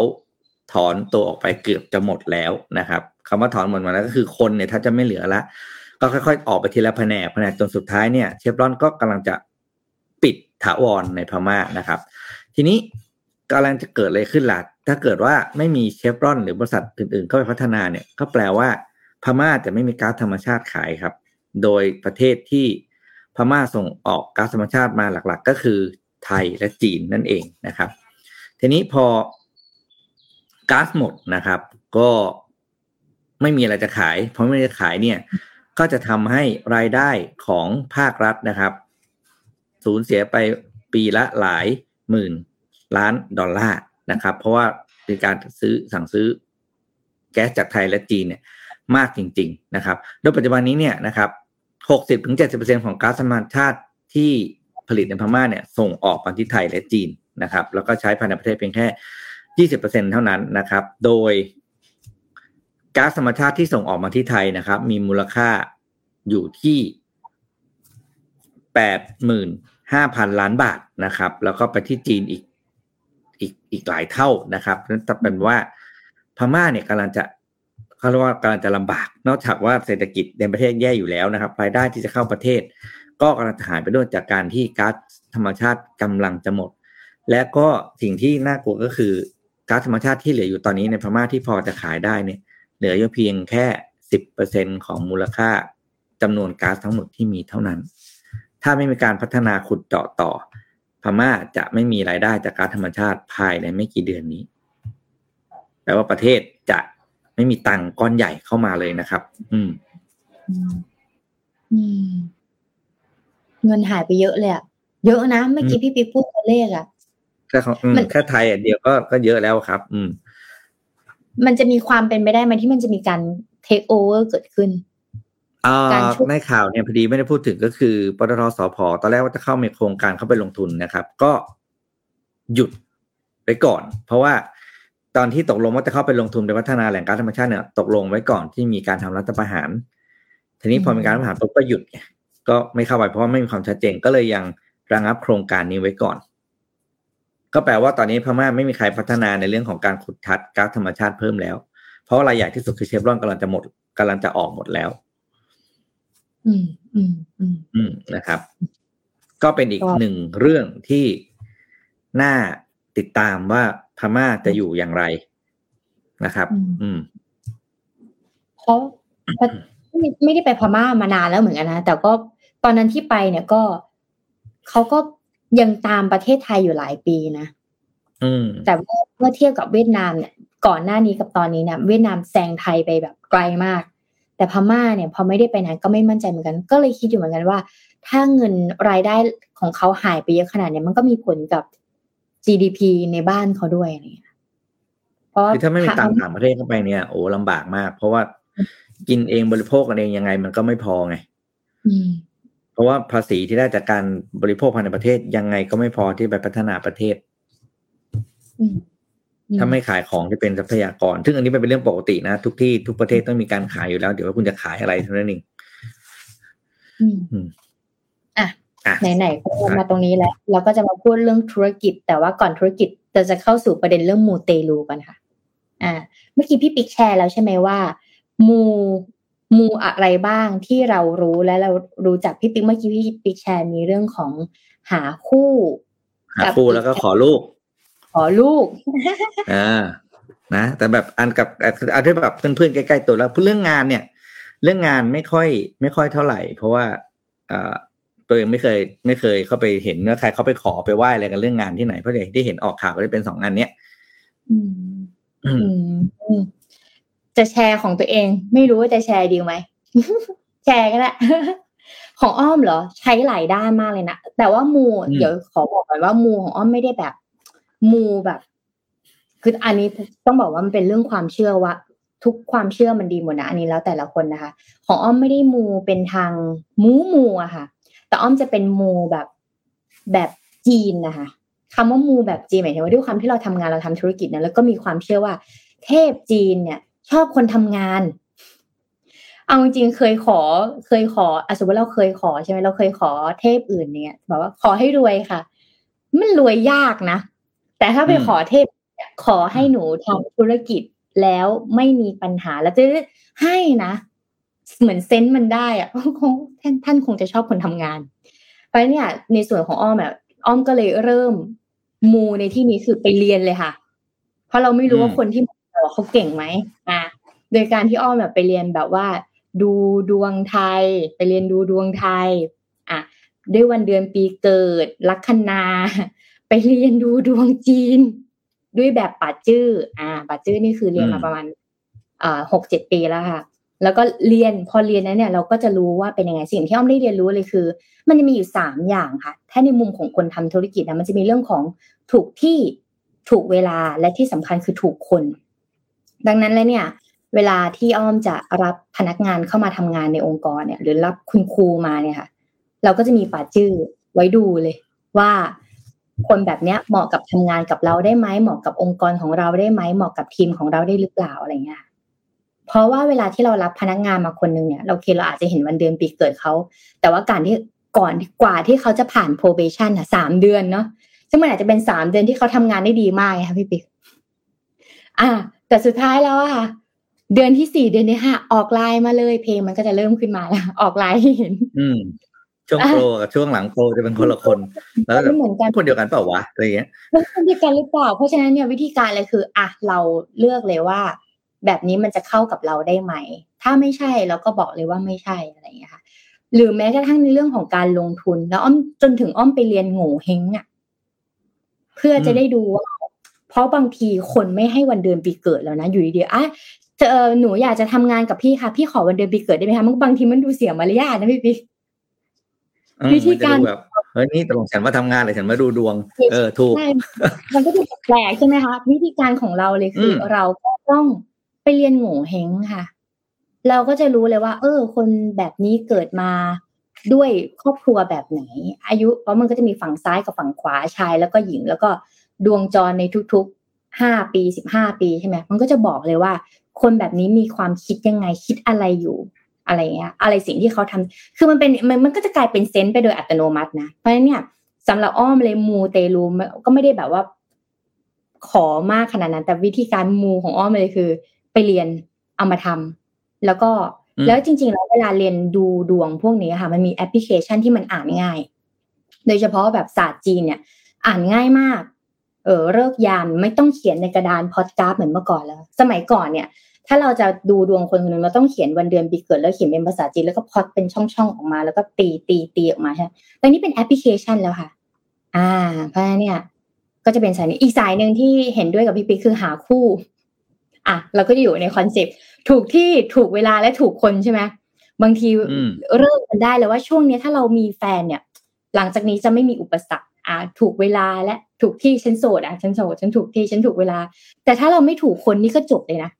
ถอนตัวออกไปเกือบจะหมดแล้วนะครับคำว่าถอนหมดมาแล้วก็คือคนเนี่ยถ้าจะไม่เหลือละ ก็ค่อยๆ ออกไปทีละแผนกแผนกจนสุดท้ายเนี่ยเชฟรอนก็กำลังจะปิดถาวรในพม่านะครับ ทีนี้กำลังจะเกิดอะไรขึ้นล่ะถ้าเกิดว่าไม่มีเชฟรอนหรือบริษัทอื่นๆ เข้าไปพัฒนาเนี่ยก็แปลว่าพม่าจะไม่มีก๊าซธรรมชาติขายครับ โดยประเทศที่พม่าส่งออกก๊าซธรรมชาติมาหลัก ๆ ก็คือไทยและจีนนั่นเองนะครับ ทีนี้พอก๊าซหมดนะครับ ก็ไม่มีอะไรจะขาย เพราะไม่ได้ขายเนี่ย ก็จะทำให้รายได้ของภาครัฐนะครับ สูญเสียไปปีละหลายหมื่นล้านดอลลาร์นะครับ เพราะว่าเป็นการซื้อสั่งซื้อแก๊สจากไทยและจีนเนี่ยมากจริง ๆนะครับ โดยปัจจุบันนี้เนี่ยนะครับหกสิบถึงเจ็ดสิบเปอร์เซ็นของก๊าซธรรมชาติที่ผลิตในพม่าเนี่ยส่งออกมาที่ไทยและจีนนะครับ แล้วก็ใช้ภายในประเทศเพียงแค่ยี่สิบเปอร์เซ็นเท่านั้นนะครับ โดย ก๊าซธรรมชาติที่ส่งออกมาที่ไทยนะครับ มีมูลค่าอยู่ที่แปดหมื่นห้าพันล้านบาทนะครับ แล้วก็ไปที่จีนอีกอีกอีกหลายเท่านะครับนั่นจะเป็นว่าพม่าเนี่ยกำลังจะเขาเรียกว่ากำลังจะลำบาก นอกจากว่าเศรษฐกิจในประเทศแย่อยู่แล้วนะครับรายได้ที่จะเข้าประเทศ ก็กำลังหายไปด้วยจากการที่ก๊าซธรรมชาติกำลังจะหมด และก็สิ่งที่น่ากลัวก็คือก๊าซธรรมชาติที่เหลืออยู่ตอนนี้ในพม่าที่พอจะขายได้เนี่ย เหลืออยู่เพียงแค่สิบเปอร์เซ็นของมูลค่าจำนวนก๊าซทั้งหมดที่มีเท่านั้น ถ้าไม่มีการพัฒนาขุดเจาะต่อ พม่าจะไม่มีรายได้จากก๊าซธรรมชาติภายในไม่กี่เดือนนี้ แปลว่าประเทศจะไม่มีตังก้อนใหญ่เข้ามาเลยนะครับ อืมอืมเงินหายไปเยอะเลยอะเยอะนะ เมื่อกี้พี่ปิ๊กพูดตัวเลขอะแค่ของอืมมันแค่ไทยอันเดียวก็ก็เยอะแล้วครับ อืม มันจะมีความเป็นไปได้ไหมที่มันจะมีการเทคโอเวอร์เกิดขึ้นอ่าการช่วยในข่าวเนี่ยพอดีไม่ได้พูดถึงก็คือปตทสพตอนแรกว่าจะเข้ามีโครงการเข้าไปลงทุนนะครับ ก็หยุดไปก่อน เพราะว่าตอนที่ตกลงว่าจะเข้าไปลงทุนในพัฒนาแหล่งก๊าซธรรมชาติเนี่ยตกลงไว้ก่อนที่มีการทำรัฐประหาร ทีนี้พอมีการรัฐประหารปุ๊บก็หยุดไงก็ไม่เข้าไปเพราะว่าไม่มีความชัดเจนก็เลยยังระงับโครงการนี้ไว้ก่อน ก็แปลว่าตอนนี้พม่าไม่มีใครพัฒนาในเรื่องของการขุดทัดก๊าซธรรมชาติเพิ่มแล้ว เพราะว่ารายใหญ่ที่สุดคือเชฟรอนกำลังจะหมดกำลังจะออกหมดแล้ว อืมอืมอืมอืมนะครับ ก็เป็นอีกก็หนึ่งเรื่องที่น่าติดตามว่าพม่าจะอยู่อย่างไรนะครับ อืมเพราะเพราะไม่ไม่ได้ไปพม่ามานานแล้วเหมือนกันนะแต่ก็ตอนนั้นที่ไปเนี่ยก็เขาก็ ยังตามประเทศไทยอยู่หลายปีนะอืมแต่ว่าเมื่อเทียบกับเวียดนามเนี่ย ก่อนหน้านี้กับตอนนี้เนี่ยเวียดนามแซงไทยไปแบบไกลมาก แต่พม่าเนี่ย พอไม่ได้ไปนานก็ไม่มั่นใจเหมือนกัน ก็เลยคิดอยู่เหมือนกันว่า ถ้าเงินรายได้ของเขาหายไปเยอะขนาดเนี้ยมันก็มีผลกับ GDP ในบ้านเขาด้วยอะไรอย่างเงี้ยเพราะคือถ้าไม่มีทตังค์ต่างประเทศเข้าไปเนี่ยโอ้ลำบากมาก เพราะว่ากินเองบริโภคกันเองยังไง มันก็ไม่พอไงอืม เพราะว่าภาษีที่ได้จากการบริโภคภายในประเทศยังไงก็ไม่พอที่ไปพัฒนาประเทศอืมถ้าไม่ขายของที่เป็นทรัพยากร ซึ่งอันนี้มันเป็นเรื่องปกตินะทุกที่ทุกประเทศต้องมีการขายอยู่แล้ว เดี๋ยวว่าคุณจะขายอะไรเท่านั้นเองอืมอืมอะอะไหนๆก็มาตรงนี้แล้ว เราก็จะมาพูดเรื่องธุรกิจ แต่ว่าก่อนธุรกิจเราจะเข้าสู่ประเด็นเรื่องมูเตลูกันค่ะ อ่า เมื่อกี้พี่ปิ๊กแชร์แล้วใช่ไหมว่า มู มูอะไรบ้างที่เรารู้และเรารู้จักพี่ปิ๊กเมื่อกี้พี่ปิ๊กแชร์มีเรื่องของหาคู่หาคู่แล้วก็ขอลูก ขอลูกอ่านะแต่แบบอันกับอันที่แบบเพื่อนๆใกล้ๆตัวแล้วเรื่องงานเนี่ย เรื่องงานไม่ค่อย ไม่ค่อยเท่าไหร่ เพราะว่าเอ่อตัวเองไม่เคย ไม่เคยเข้าไปเห็นว่าใครเขาไปขอไปไหว้อะไรกันเรื่องงานที่ไหนเพราะเด็กที่เห็นออกข่าวก็ได้เป็นสองงานเนี้ยอืมอืมอืมอืม จะแชร์ของตัวเอง ไม่รู้ว่าจะแชร์ดีไหมแชร์ก็ได้ของอ้อมเหรอ ใช้หลายด้านมากเลยนะแต่ว่ามูอืมเดี๋ยวขอบอกก่อนว่ามูของอ้อมไม่ได้แบบ มูแบบ คืออันนี้ต้องบอกว่ามันเป็นเรื่องความเชื่อว่า ทุกความเชื่อมันดีหมดนะอันนี้แล้วแต่ละคนนะคะ ของอ้อมไม่ได้มูเป็นทางมูมูอะค่ะ แต่อ้อมจะเป็นมูแบบแบบจีนนะคะคำว่ามูแบบจีนหมายถึงว่าด้วยความที่เราทำงานเราทำธุรกิจนะแล้วก็มีความเชื่อว่า เทพจีนเนี่ย ชอบคนทำงาน เอาจริงๆเคยขอ เคยขออสมมติเราเคยขอใช่ไหมเราเคยขอเทพอื่นเนี่ยบอกว่าขอให้รวยค่ะ มันรวยยากนะ แต่ถ้าไปขอเทพขอให้หนูทำธุรกิจแล้วไม่มีปัญหาแล้วจะให้นะ เหมือนเซนต์มันได้อะคงท่านท่านคงจะชอบคนทำงาน ไปเนี่ย ในส่วนของอ้อมแบบอ้อมก็เลยเริ่มมูในที่นี้คือไปเรียนเลยค่ะ เพราะเราไม่รู้ว่าคนที่ เขาเก่งไหมอะโดยการที่อ้อมแบบไปเรียนแบบว่า ดูดวงไทย ไปเรียนดูดวงไทยอะด้วยวันเดือนปีเกิด ลัคนา ไปเรียนดูดวงจีน ด้วยแบบปัดจื้ออ่าปัดจื้อนี่คือเรียนมาประมาณอ่าหกเจ็ดปีแล้วค่ะ แล้วก็เรียนพอเรียนนั้นเนี่ย เราก็จะรู้ว่าเป็นยังไงสิ่งที่อ้อมได้เรียนรู้เลยคือ มันจะมีอยู่สามอย่างค่ะถ้าในมุมของคนทำธุรกิจนะมันจะมีเรื่องของถูกที่ถูกเวลาและที่สำคัญคือถูกคน ดังนั้นแล้วเนี่ยเวลาที่อ้อมจะรับพนักงานเข้ามาทำงานในองค์กรเนี่ย หรือรับคุณครูมาเนี่ยค่ะ เราก็จะมีป่าจื้อไว้ดูเลย ว่าคนแบบเนี้ยเหมาะกับทำงานกับเราได้ไหมเหมาะกับองค์กรของเราได้ไหมเหมาะกับทีมของเราได้หรือเปล่าอะไรเงี้ยเพราะว่าเวลาที่เรารับพนักงานมาคนนึงเนี่ยเราเคเราอาจจะเห็นวันเดือนปีเกิดเขาแต่ว่าการที่ก่อนกว่าที่เขาจะผ่าน probation อะสามเดือนเนาะซึ่งมันอาจจะเป็นสามเดือนที่เขาทำงานได้ดีมากค่ะพี่ปิ๊กอ่า แต่สุดท้ายแล้วอะค่ะเดือนที่สี่เดือนที่ห้าออกไลน์มาเลย เพลงมันก็จะเริ่มขึ้นมาแล้ว ออกไลน์ให้เห็น อืมช่วงโปรกับช่วงหลังโปรจะเป็นคนละคน แล้วไม่เหมือนกันคนเดียวกันเปล่าวะอะไรเงี้ยมันคนเดียวกันหรือเปล่าเพราะฉะนั้นเนี่ยวิธีการเลยคืออะเราเลือกเลยว่า แบบนี้มันจะเข้ากับเราได้ไหม ถ้าไม่ใช่เราก็บอกเลยว่าไม่ใช่อะไรอย่างเงี้ยค่ะ หรือแม้กระทั่งในเรื่องของการลงทุน แล้วอ้อมจนถึงอ้อมไปเรียนโง่เฮงอะ เพื่อจะได้ดูว่า เพราะบางทีคนไม่ให้วันเดือนปีเกิดแล้วนะอยู่ดีๆอะเจอหนูอยากจะทำงานกับพี่ค่ะ พี่ขอวันเดือนปีเกิดได้ไหมคะมันบางทีมันดูเสียมารยาทนะพี่ปิ๊กอืมวิธีการมันจะดูแบบเฮ้ยนี่ตกลงฉันมาทำงานหรือฉันมาดูดวง เออถูกใช่มันก็ดูแปลกใช่ไหมคะวิธีการของเราเลยคืออมเราก็ต้องไปเรียนโง่เฮงค่ะ เราก็จะรู้เลยว่า เออ คนแบบนี้เกิดมาด้วยครอบครัวแบบไหน อายุเพราะมันก็จะมีฝั่งซ้ายกับฝั่งขวาชายแล้วก็หญิงแล้วก็ ดวงจรในทุกๆห้าปีสิบห้าปีใช่ไหมมันก็จะบอกเลยว่า คนแบบนี้มีความคิดยังไงคิดอะไรอยู่อะไรเงี้ย อะไรสิ่งที่เขาทำคือมันเป็นมันมันก็จะกลายเป็นเซนส์ไปโดยอัตโนมัตินะ เพราะฉะนั้นเนี่ยสำหรับอ้อมเลยมูเตลูก็ไม่ได้แบบว่า ขอมากขนาดนั้น แต่วิธีการมูของอ้อมเลยคือ ไปเรียนเอามาทำแล้วก็อืมแล้วจริง ๆ แล้วเวลาเรียนดูดวงพวกนี้ค่ะ มันมีแอปพลิเคชันที่มันอ่านง่าย โดยเฉพาะแบบศาสตร์จีนเนี่ย อ่านง่ายมาก เออฤกษ์ยามไม่ต้องเขียนในกระดานพอดการ์ดเหมือนเมื่อก่อนแล้ว สมัยก่อนเนี่ย ถ้าเราจะดูดวงคนคนหนึ่งเราต้องเขียนวันเดือนปีเกิดแล้วเขียนเป็นภาษาจีนแล้วก็พอดเป็นช่องๆออกมา แล้วก็ตีตีตีออกมาใช่ไหมตอนนี้เป็นแอปพลิเคชันแล้วค่ะ อ่า เพราะฉะนั้นเนี่ย ก็จะเป็นสายนี้อีกสายหนึ่งที่เห็นด้วยกับพี่ปิ๊กคือหาคู่อะเราก็จะอยู่ในคอนเซปต์ถูกที่ถูกเวลาและถูกคนใช่ไหมบางทีอืมเริ่มกันได้เลยว่าช่วงเนี้ยถ้าเรามีแฟนเนี่ย หลังจากนี้จะไม่มีอุปสรรคอ่าถูกเวลาและ ถูกที่ฉันโสดอะฉันโสดฉันถูกที่ฉันถูกเวลา แต่ถ้าเราไม่ถูกคนนี่ก็จบเลยนะ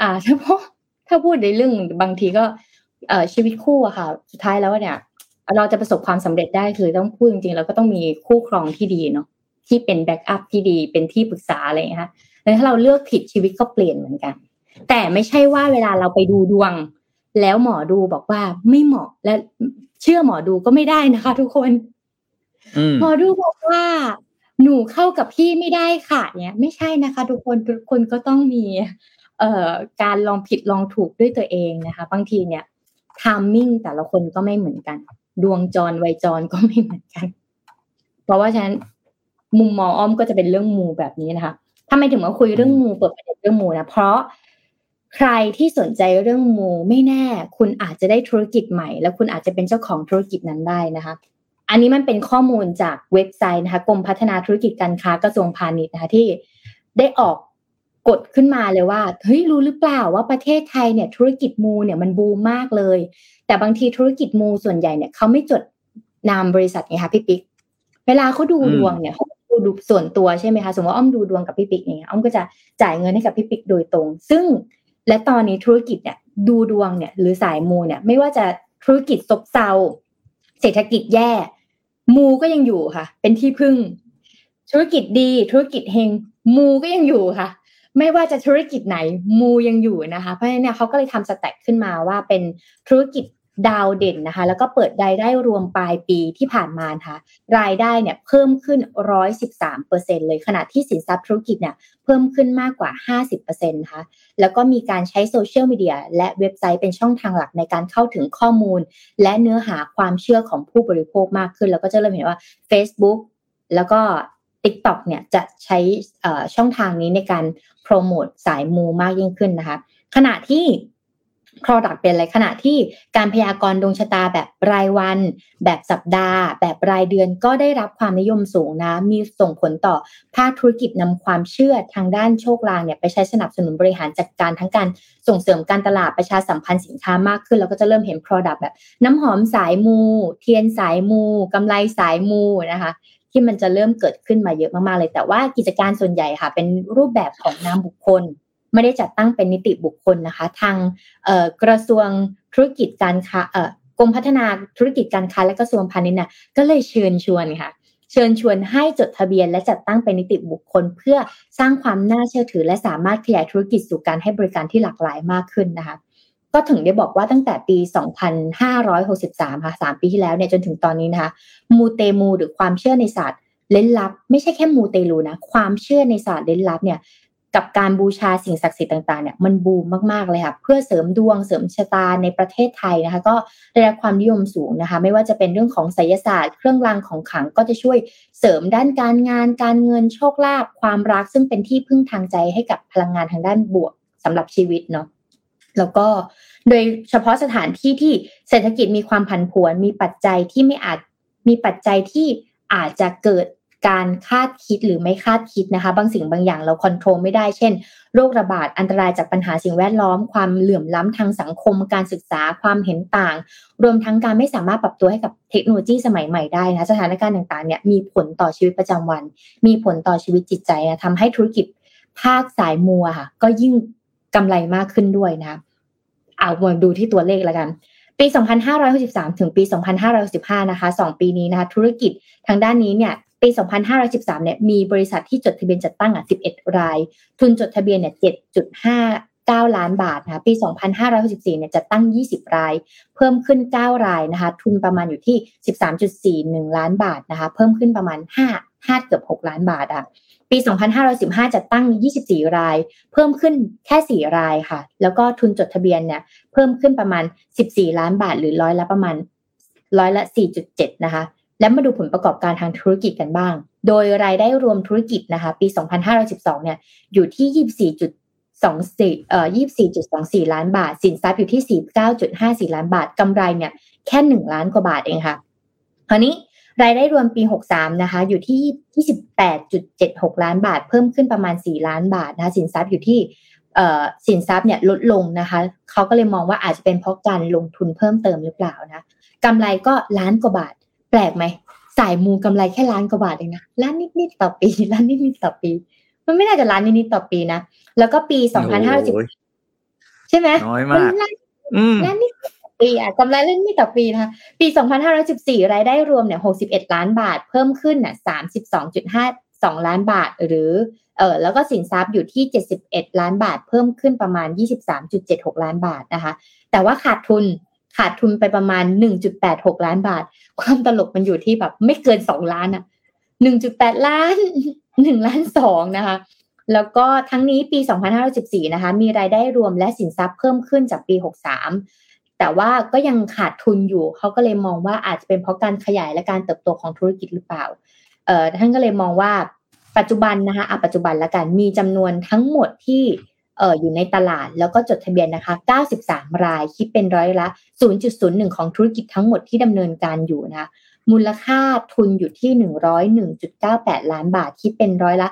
อ่าถ้าพอถ้าพูดในเรื่องบางทีก็เอ่อชีวิตคู่อะค่ะ สุดท้ายแล้วเนี่ย เราจะประสบความสำเร็จได้คือต้องพูดจริงๆเราก็ต้องมีคู่ครองที่ดีเนาะที่เป็น backup ที่ดีเป็นที่ปรึกษาอะไรอย่างเงี้ยค่ะแล้วถ้าเราเลือกผิดชีวิตก็เปลี่ยนเหมือนกัน แต่ไม่ใช่ว่าเวลาเราไปดูดวง แล้วหมอดูบอกว่าไม่เหมาะและเชื่อหมอดูก็ไม่ได้นะคะ ทุกคน หมอดูบอกว่า หนูเข้ากับพี่ไม่ได้ค่ะเนี่ยไม่ใช่นะคะ ทุกคนทุกคนก็ต้องมีเอ่อการลองผิดลองถูกด้วยตัวเองนะคะ บางทีเนี่ยทามมิ่งแต่ละคนก็ไม่เหมือนกัน ดวงจรวัยจรก็ไม่เหมือนกัน เพราะว่าฉะนั้นมุมมองอ้อมก็จะเป็นเรื่องมูแบบนี้นะคะทำไมถึงมาคุยเรื่องมูเปิดประเด็นเรื่องมูนะเพราะใครที่สนใจเรื่องมูไม่แน่ คุณอาจจะได้ธุรกิจใหม่ แล้วคุณอาจจะเป็นเจ้าของธุรกิจนั้นได้นะคะ อันนี้มันเป็นข้อมูลจากเว็บไซต์นะคะกรมพัฒนาธุรกิจการค้ากระทรวงพาณิชย์นะคะที่ได้ออกกฎขึ้นมาเลยว่าเฮ้ยรู้หรือเปล่าว่าประเทศไทยเนี่ยธุรกิจมูเนี่ยมันบูมมากเลย แต่บางทีธุรกิจมูส่วนใหญ่เนี่ยเขาไม่จดนามบริษัทไงคะพี่ปิ๊กเวลาเขาดูดวงเนี่ยเขาดูดูส่วนตัวใช่ไหมคะสมมติว่าอ้อมดูดวงกับพี่ปิ๊กอย่างเงี้ยอ้อมก็จะจ่ายเงินให้กับพี่ปิ๊กโดยตรง ซึ่งและตอนนี้ธุรกิจเนี่ยดูดวงเนี่ยหรือสายมูเนี่ยไม่ว่าจะธุรกิจซบเซาเศรษฐกิจแย่ มูก็ยังอยู่ค่ะ เป็นที่พึ่ง ธุรกิจดีธุรกิจเฮงมูก็ยังอยู่ค่ะ ไม่ว่าจะธุรกิจไหนมูยังอยู่นะคะ เพราะฉะนั้นเนี่ยเขาก็เลยทำ stat ขึ้นมาว่าเป็นธุรกิจ ดาวเด่นนะคะ แล้วก็เปิดรายได้รวมปลายปีที่ผ่านมาค่ะรายได้เนี่ยเพิ่มขึ้น 113เปอร์เซ็นต์เลยขณะที่สินทรัพย์ธุรกิจเนี่ยเพิ่มขึ้นมากกว่า 50เปอร์เซ็นต์นะคะแล้วก็มีการใช้โซเชียลมีเดียและเว็บไซต์เป็นช่องทางหลักในการเข้าถึงข้อมูล และเนื้อหาความเชื่อของผู้บริโภคมากขึ้น แล้วก็จะเริ่มเห็นว่า Facebook แล้วก็ TikTok เนี่ยจะใช้ช่องทางนี้ในการโปรโมทสายมูมากยิ่งขึ้นนะคะขณะที่ Product เป็นอะไรขณะที่การพยากรณ์ดวงชะตาแบบรายวัน แบบสัปดาห์ แบบรายเดือนก็ได้รับความนิยมสูงนะ มีส่งผลต่อภาคธุรกิจนำความเชื่อทางด้านโชคลางเนี่ยไปใช้สนับสนุนบริหารจัดการทั้งการส่งเสริมการตลาดประชาสัมพันธ์สินค้ามากขึ้นแล้วก็จะเริ่มเห็น Product แบบ น้ำหอมสายมู เทียนสายมูกำไรสายมูนะคะที่มันจะเริ่มเกิดขึ้นมาเยอะมากๆเลย แต่ว่ากิจการส่วนใหญ่ค่ะ เป็นรูปแบบของนามบุคคล ไม่ได้จัดตั้งเป็นนิติบุคคลนะคะ ทางกระทรวงธุรกิจการค้ากรมพัฒนาธุรกิจการค้าและกระทรวงพาณิชย์น่ะก็เลยเชิญชวนค่ะ เชิญชวนให้จดทะเบียนและจัดตั้งเป็นนิติบุคคล เพื่อสร้างความน่าเชื่อถือ และสามารถขยายธุรกิจสู่การให้บริการที่หลากหลายมากขึ้นนะคะก็ถึงได้บอกว่าตั้งแต่ปี 2563 ค่ะ 3 ปีที่แล้วเนี่ยจนถึงตอนนี้นะคะ มูเตมูหรือความเชื่อในศาสตร์เล่นลับ ไม่ใช่แค่มูเตลูนะ ความเชื่อในศาสตร์เล่นลับเนี่ย กับการบูชาสิ่งศักดิ์สิทธิ์ต่างๆเนี่ยมันบูมมากๆเลยค่ะเพื่อเสริมดวงเสริมชะตาในประเทศไทยนะคะ ก็ได้รับความนิยมสูงนะคะ ไม่ว่าจะเป็นเรื่องของไสยศาสตร์ เครื่องรางของขลังก็จะช่วยเสริมด้านการงาน การเงินโชคลาภความรักซึ่งเป็นที่พึ่งทางใจให้กับพลังงานทางด้านบวกสำหรับชีวิตเนาะแล้วก็โดยเฉพาะสถานที่ที่เศรษฐกิจมีความผันผวน มีปัจจัยที่ไม่อาจมีปัจจัยที่อาจจะเกิด การคาดคิดหรือไม่คาดคิดนะคะ บางสิ่งบางอย่างเราควบคุมไม่ได้ เช่น โรคระบาด อันตรายจากปัญหาสิ่งแวดล้อม ความเหลื่อมล้ำทางสังคม การศึกษา ความเห็นต่าง รวมทั้งการไม่สามารถปรับตัวให้กับเทคโนโลยีสมัยใหม่ได้นะ สถานการณ์ต่างๆ เนี่ย มีผลต่อชีวิตประจำวัน มีผลต่อชีวิตจิตใจนะทำให้ธุรกิจภาคสายมัวค่ะ ก็ยิ่งกำไรมากขึ้นด้วยนะ เอามาดูที่ตัวเลขแล้วกันปี 2563 ถึงปี 2515นะคะ 2 ปีนี้นะคะ ธุรกิจทางด้านนี้เนี่ย ปี 2513 เนี่ยมีบริษัทที่จดทะเบียนจัดตั้งอะ 11 ราย ทุนจดทะเบียนเนี่ย 7.59 ล้านบาทนะคะปี 2564เนี่ยจัดตั้ง 20 ราย เพิ่มขึ้น 9 รายนะคะ ทุนประมาณอยู่ที่ 13.41 ล้านบาทนะคะ เพิ่มขึ้นประมาณ 5 5เกือบ 6 ล้านบาทอะ ปี 2515จัดตั้ง 24 ราย เพิ่มขึ้นแค่ 4 รายค่ะ แล้วก็ทุนจดทะเบียนเนี่ยเพิ่มขึ้นประมาณ 14 ล้านบาท หรือร้อยละประมาณร้อยละ 4.7 นะคะ และมาดูผลประกอบการทางธุรกิจกันบ้าง โดยรายได้รวมธุรกิจนะคะ ปี 2512 เนี่ย อยู่ที่ 24.24เอ่อ24.24 ล้านบาท สินทรัพย์อยู่ที่ 49.54 ล้านบาท กำไรเนี่ยแค่ 1 ล้านกว่าบาทเองค่ะ คราวนี้รายได้รวมปี 63 นะคะ อยู่ที่ 28.76 ล้านบาท เพิ่มขึ้นประมาณ 4 ล้านบาทนะคะ สินทรัพย์อยู่ที่สินทรัพย์เนี่ยลดลงนะคะ เขาก็เลยมองว่าอาจจะเป็นเพราะการลงทุนเพิ่มเติมหรือเปล่านะกำไรก็ล้านกว่าบาท แปลกไหมสายมูกำไรแค่ล้านกว่าบาทเองนะล้านนิดๆต่อปีล้านนิดๆต่อปี มันไม่น่าจะล้านนิดๆต่อปีนะแล้วก็ปีสองพันห้าร้อยสิบใช่ไหมน้อยมากล้านนิดต่อปีอะกำไรเล่นนิดต่อปีนะคะปีสองพันห้าร้อยสิบสี่รายได้รวมเนี่ยหกสิบเอ็ดล้านบาท เพิ่มขึ้นน่ะสามสิบสองจุดห้าสองล้านบาท หรือเออแล้วก็สินทรัพย์อยู่ที่เจ็ดสิบเอ็ดล้านบาท เพิ่มขึ้นประมาณยี่สิบสามจุดเจ็ดหกล้านบาทนะคะ แต่ว่าขาดทุน ขาดทุนไปประมาณ 1.86 ล้านบาท ความตลกมันอยู่ที่แบบ ไม่เกิน 2 ล้านอะ1.8 ล้าน 1 ล้าน2นะคะ แล้วก็ทั้งนี้ปี 2514 นะคะ มีรายได้รวมและสินทรัพย์เพิ่มขึ้นจากปี 63 แต่ว่าก็ยังขาดทุนอยู่ เขาก็เลยมองว่าอาจจะเป็นเพราะการขยายและการเติบโตของธุรกิจหรือเปล่า เอ่อท่านก็เลยมองว่าปัจจุบันนะคะอะปัจจุบันละกัน มีจำนวนทั้งหมดที่ เอ่ออยู่ในตลาดแล้วก็จดทะเบียนนะคะ 93 รายคิดเป็นร้อยละ 0.01 ของธุรกิจทั้งหมดที่ดำเนินการอยู่นะมูลค่าทุนอยู่ที่ 101.98 ล้านบาท คิดเป็นร้อยละ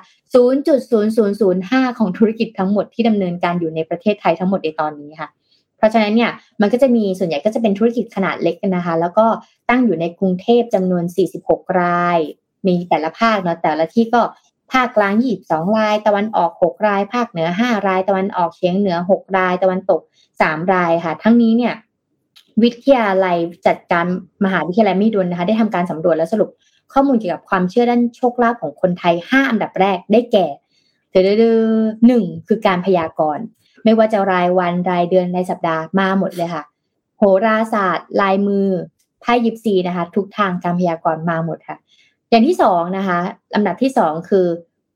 0.0005 ของธุรกิจทั้งหมดที่ดำเนินการอยู่ในประเทศไทยทั้งหมดในตอนนี้ค่ะ เพราะฉะนั้นเนี่ยมันก็จะมีส่วนใหญ่ก็จะเป็นธุรกิจขนาดเล็กนะคะ แล้วก็ตั้งอยู่ในกรุงเทพจำนวน 46 ราย มีแต่ละภาคเนาะแต่ละที่ก็ ภาคกลางยี่สองราย ตะวันออกหกราย ภาคเหนือห้าราย ตะวันออกเฉียงเหนือหกราย ตะวันตกสามรายค่ะ ทั้งนี้เนี่ยวิทยาลัยจัดการมหาวิทยาลัยมิดุลนะคะ ได้ทำการสำรวจและสรุปข้อมูลเกี่ยวกับความเชื่อด้านโชคลาภของคนไทยห้าอันดับแรกได้แก่เดหนึ่งคือการพยากรณ์ไม่ว่าจะรายวันรายเดือนรายสัปดาห์มาหมดเลยค่ะ โหราศาสตร์ ลายมือไพ่ยิปซีนะคะ ทุกทางการพยากรณ์มาหมดค่ะ อย่างที่สองนะคะลำดับที่สองคือ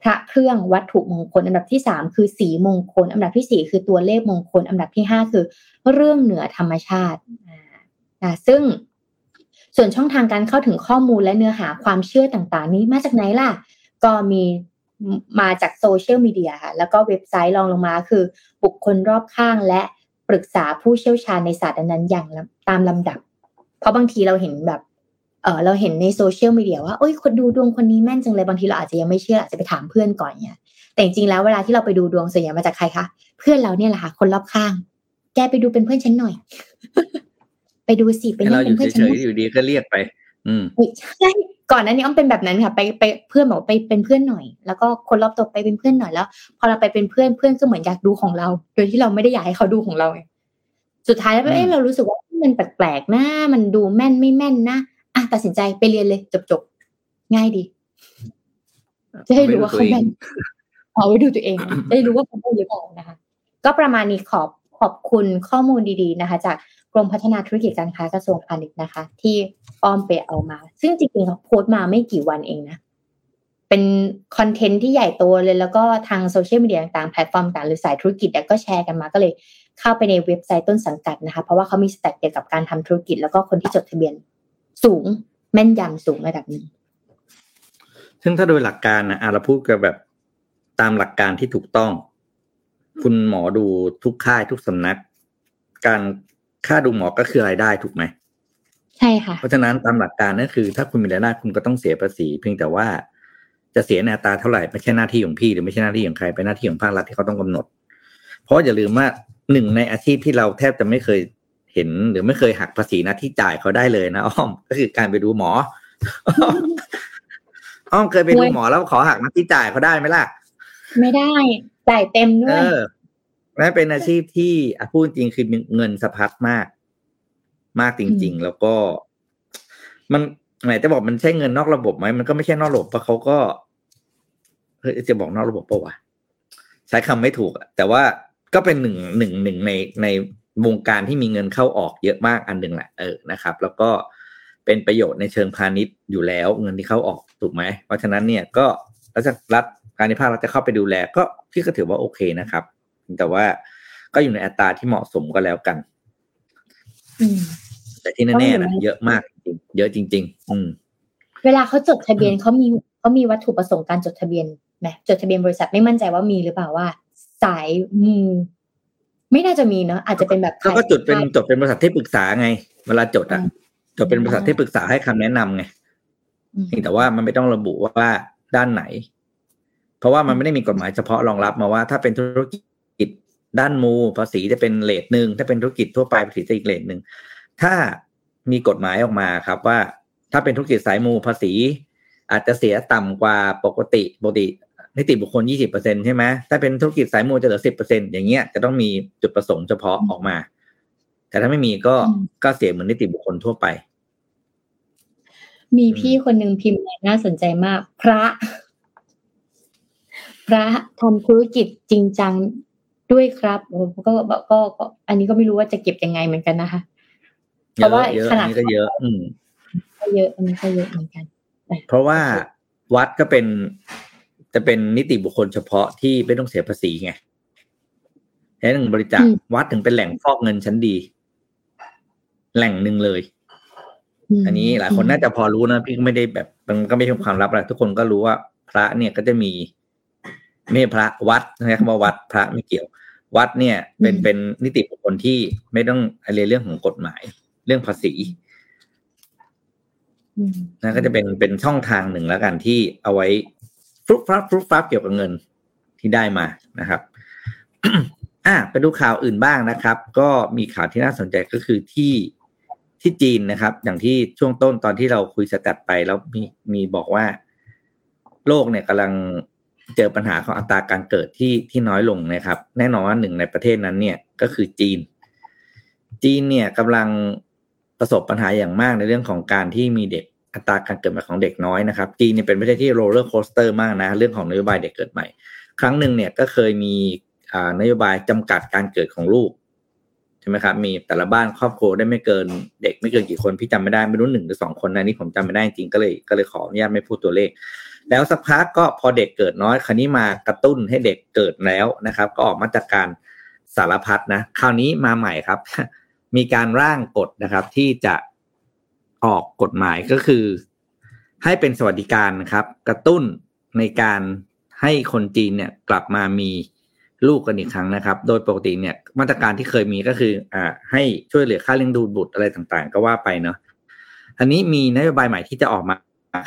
พระเครื่องวัตถุมงคล อันดับที่สามคือสีมงคล อันดับที่สี่คือตัวเลขมงคล อันดับที่ห้าคือ เรื่องเหนือธรรมชาติซึ่งส่วนช่องทางการเข้าถึงข้อมูลและเนื้อหาความเชื่อต่างๆ นี้มาจากไหนล่ะ ก็มีมาจากโซเชียลมีเดียค่ะ แล้วก็เว็บไซต์รองลงมาคือ บุคคลรอบข้างและปรึกษาผู้เชี่ยวชาญในศาสตร์นั้นอย่างตามลำดับ เพราะบางทีเราเห็นแบบ เออเราเห็นในโซเชียลมีเดียว่าโอ้ยคนดูดวงคนนี้แม่นจังเลยบางทีเราอาจจะยังไม่เชื่ออาจจะไปถามเพื่อนก่อนเนี่ยแต่จริงๆแล้วเวลาที่เราไปดูดวงส่วนใหญ่มาจากใครคะเพื่อนเราเนี่ยแหละค่ะคนรอบข้าง แกไปดูเป็นเพื่อนฉันหน่อย ไปดูสิเป็นเราอยู่เฉยๆอยู่ดีก็เรียกไป อืมใช่ก่อนนั้นนี่อ้อมเป็นแบบนั้นค่ะ ไปไปเพื่อนบอกไปเป็นเพื่อนหน่อย แล้วก็คนรอบตัวไปเป็นเพื่อนหน่อยแล้ว พอเราไปเป็นเพื่อนเพื่อนก็เหมือนอยากดูของเรา โดยที่เราไม่ได้อยากให้เขาดูของเราสุดท้ายแล้วเอ้เรารู้สึกว่ามันแปลกๆนะมันดูแม่นไม่แม่นนะ อะตัดสินใจไปเรียนเลยจบๆง่ายดี จะให้รู้ว่าเขาแม่นเอาไว้ดูตัวเองได้รู้ว่าเขาพูดหรือเปล่านะคะ ก็ประมาณนี้ขอบขอบคุณข้อมูลดีๆนะคะ จากกรมพัฒนาธุรกิจการค้ากระทรวงพาณิชย์นะคะ ที่อ้อมไปเอามา ซึ่งจริงๆเขาโพสต์มาไม่กี่วันเองนะเป็นcontent ที่ใหญ่โตเลย แล้วก็ทางโซเชียลมีเดียต่างๆแพลตฟอร์มต่างหรือสายธุรกิจก็แชร์กันมาก็เลยเข้าไปในเว็บไซต์ต้นสังกัดนะคะ เพราะว่าเขามี stat เกี่ยวกับการทำธุรกิจแล้วก็คนที่จดทะเบียน สูงแม่นยำสูงระดับนึงซึ่งถ้าโดยหลักการนะเราพูดกันแบบตามหลักการที่ถูกต้อง คุณหมอดูทุกค่ายทุกสำนัก การค่าดูหมอก็คือรายได้ถูกไหมใช่ค่ะ เพราะฉะนั้นตามหลักการนั่นคือ ถ้าคุณมีรายได้คุณก็ต้องเสียภาษี เพียงแต่ว่าจะเสียในอัตราเท่าไหร่ไม่ใช่หน้าที่ของพี่หรือไม่ใช่หน้าที่ของใครเป็นหน้าที่ของภาครัฐที่เขาต้องกำหนด เพราะอย่าลืมว่าหนึ่งในอาชีพที่เราแทบจะไม่เคย เห็นหรือไม่เคยหักภาษีนะที่จ่ายเขาได้เลยนะอ้อม ก็คือการไปดูหมอ อ้อมเคยไปดูหมอแล้วขอหักนะที่จ่ายเขาได้ไหมล่ะ ไม่ได้จ่ายเต็มด้วยนั่นเป็นอาชีพที่พูดจริงคือเงินสะพัดมาก มากจริง ๆ แล้วก็ มันไหนจะบอกมันใช่เงินนอกระบบไหมมันก็ไม่ใช่นอกระบบเพราะเขาก็เฮ้ยจะบอกนอกระบบปะวะใช้คำไม่ถูกอะแต่ว่าก็เป็นหนึ่งหนึ่งหนึ่งในใน วงการที่มีเงินเข้าออกเยอะมากอันหนึ่งแหละเออนะครับ แล้วก็เป็นประโยชน์ในเชิงพาณิชย์อยู่แล้วเงินที่เข้าออกถูกไหมเพราะฉะนั้นเนี่ยก็รัฐรัฐการที่ภาครัฐจะเข้าไปดูแลก็พี่ก็ถือว่าโอเคนะครับ แต่ว่าก็อยู่ในอัตราที่เหมาะสมก็แล้วกันแต่ที่แน่ๆนะเยอะมากจริงเยอะจริง ๆ อืมเวลาเขาจดทะเบียนเขามีเขามีวัตถุประสงค์การจดทะเบียนไหมจดทะเบียนบริษัทไม่มั่นใจว่ามีหรือเปล่าว่า สายมู ไม่น่าจะมีเนาะอาจจะเป็นแบบเขาก็จดเป็นจดเป็นบริษัทที่ปรึกษาไง เวลาจดอะจดเป็นบริษัทที่ปรึกษาให้คำแนะนำไงแต่ว่ามันไม่ต้องระบุว่าด้านไหน เพราะว่ามันไม่ได้มีกฎหมายเฉพาะรองรับมาว่า ถ้าเป็นธุรกิจด้านมูภาษีจะเป็นเลทหนึ่งถ้าเป็นธุรกิจทั่วไปภาษีจะอีกเลทหนึ่งถ้ามีกฎหมายออกมาครับว่า ถ้าเป็นธุรกิจสายมูภาษี อาจจะเสียต่ำกว่าปกติปกติ นิติบุคคลยี่สิบเปอร์เซ็นใช่ไหมถ้าเป็นธุรกิจสายมูจะเหลือสิบเปอร์เซ็นอย่างเงี้ยจะต้องมีจุดประสงค์เฉพาะออกมา แต่ถ้าไม่มีก็ก็เสียเหมือนนิติบุคคลทั่วไป มีพี่คนหนึ่งพิมพ์น่าสนใจมาก พระ พระทำธุรกิจจริงจังด้วยครับโอ้ก็ก็ก็อันนี้ก็ไม่รู้ว่าจะเก็บยังไงเหมือนกันนะคะเพราะว่าขนาดก็เยอะ อืมก็เยอะอันนี้ก็เยอะเหมือนกัน เพราะว่าวัดก็เป็น จะเป็นนิติบุคคลเฉพาะที่ไม่ต้องเสียภาษีไงแค่หนึ่งบริจาควัดถึงเป็นแหล่งฟอกเงินชั้นดี แหล่งหนึ่งเลย อันนี้หลายคนน่าจะพอรู้นะพี่ก็ไม่ได้แบบมันก็ไม่ใช่ความลับอะไรทุกคนก็รู้ว่า พระเนี่ยก็จะมีไม่พระวัดนะคำว่าวัดพระไม่เกี่ยว วัดเนี่ย เป็นเป็นนิติบุคคลที่ไม่ต้องอะไรเรื่องของกฎหมาย เรื่องภาษีนะก็จะเป็นเป็นช่องทางหนึ่งแล้วกันที่เอาไว้ ฟลุกฟับฟลุกฟับเกี่ยวกับเงินที่ได้มานะครับอะไปดูข่าวอื่นบ้างนะครับ ก็มีข่าวที่น่าสนใจก็คือที่ที่จีนนะครับ อย่างที่ช่วงต้นตอนที่เราคุยสกัดไปแล้วมีมีบอกว่า โลกเนี่ยกำลังเจอปัญหาของอัตราการเกิดที่ที่น้อยลงนะครับ แน่นอนว่าหนึ่งในประเทศนั้นเนี่ยก็คือจีน จีนเนี่ยกำลังประสบปัญหาอย่างมากในเรื่องของการที่มีเด็ก อัตราการเกิดใหม่ของเด็กน้อยนะครับจีนเนี่ยเป็นประเทศที่ roller coaster มากนะ เรื่องของนโยบายเด็กเกิดใหม่ ครั้งหนึ่งเนี่ยก็เคยมีนโยบายจำกัดการเกิดของลูกใช่ไหมครับมีแต่ละบ้านครอบครัวได้ไม่เกินเด็กไม่เกินกี่คนพี่จำไม่ได้ไม่รู้หนึ่งหรือสองคนนะนี่ผมจำไม่ได้จริงก็เลยก็เลยขออนุญาตไม่พูดตัวเลข แล้วสักพักก็พอเด็กเกิดน้อยคราวนี้มากระตุ้นให้เด็กเกิดแล้วนะครับ ก็ออกมาตรการสารพัดนะ คราวนี้มาใหม่ครับ มีการร่างกฎนะครับที่จะ ออกกฎหมายก็คือ ให้เป็นสวัสดิการนะครับ กระตุ้นในการให้คนจีนเนี่ยกลับมามีลูกกันอีกครั้งนะครับ โดยปกติเนี่ยมาตรการที่เคยมีก็คืออ่าให้ช่วยเหลือค่าเลี้ยงดูบุตรอะไรต่างๆ ก็ว่าไปเนาะอันนี้มีนโยบายใหม่ที่จะออกมา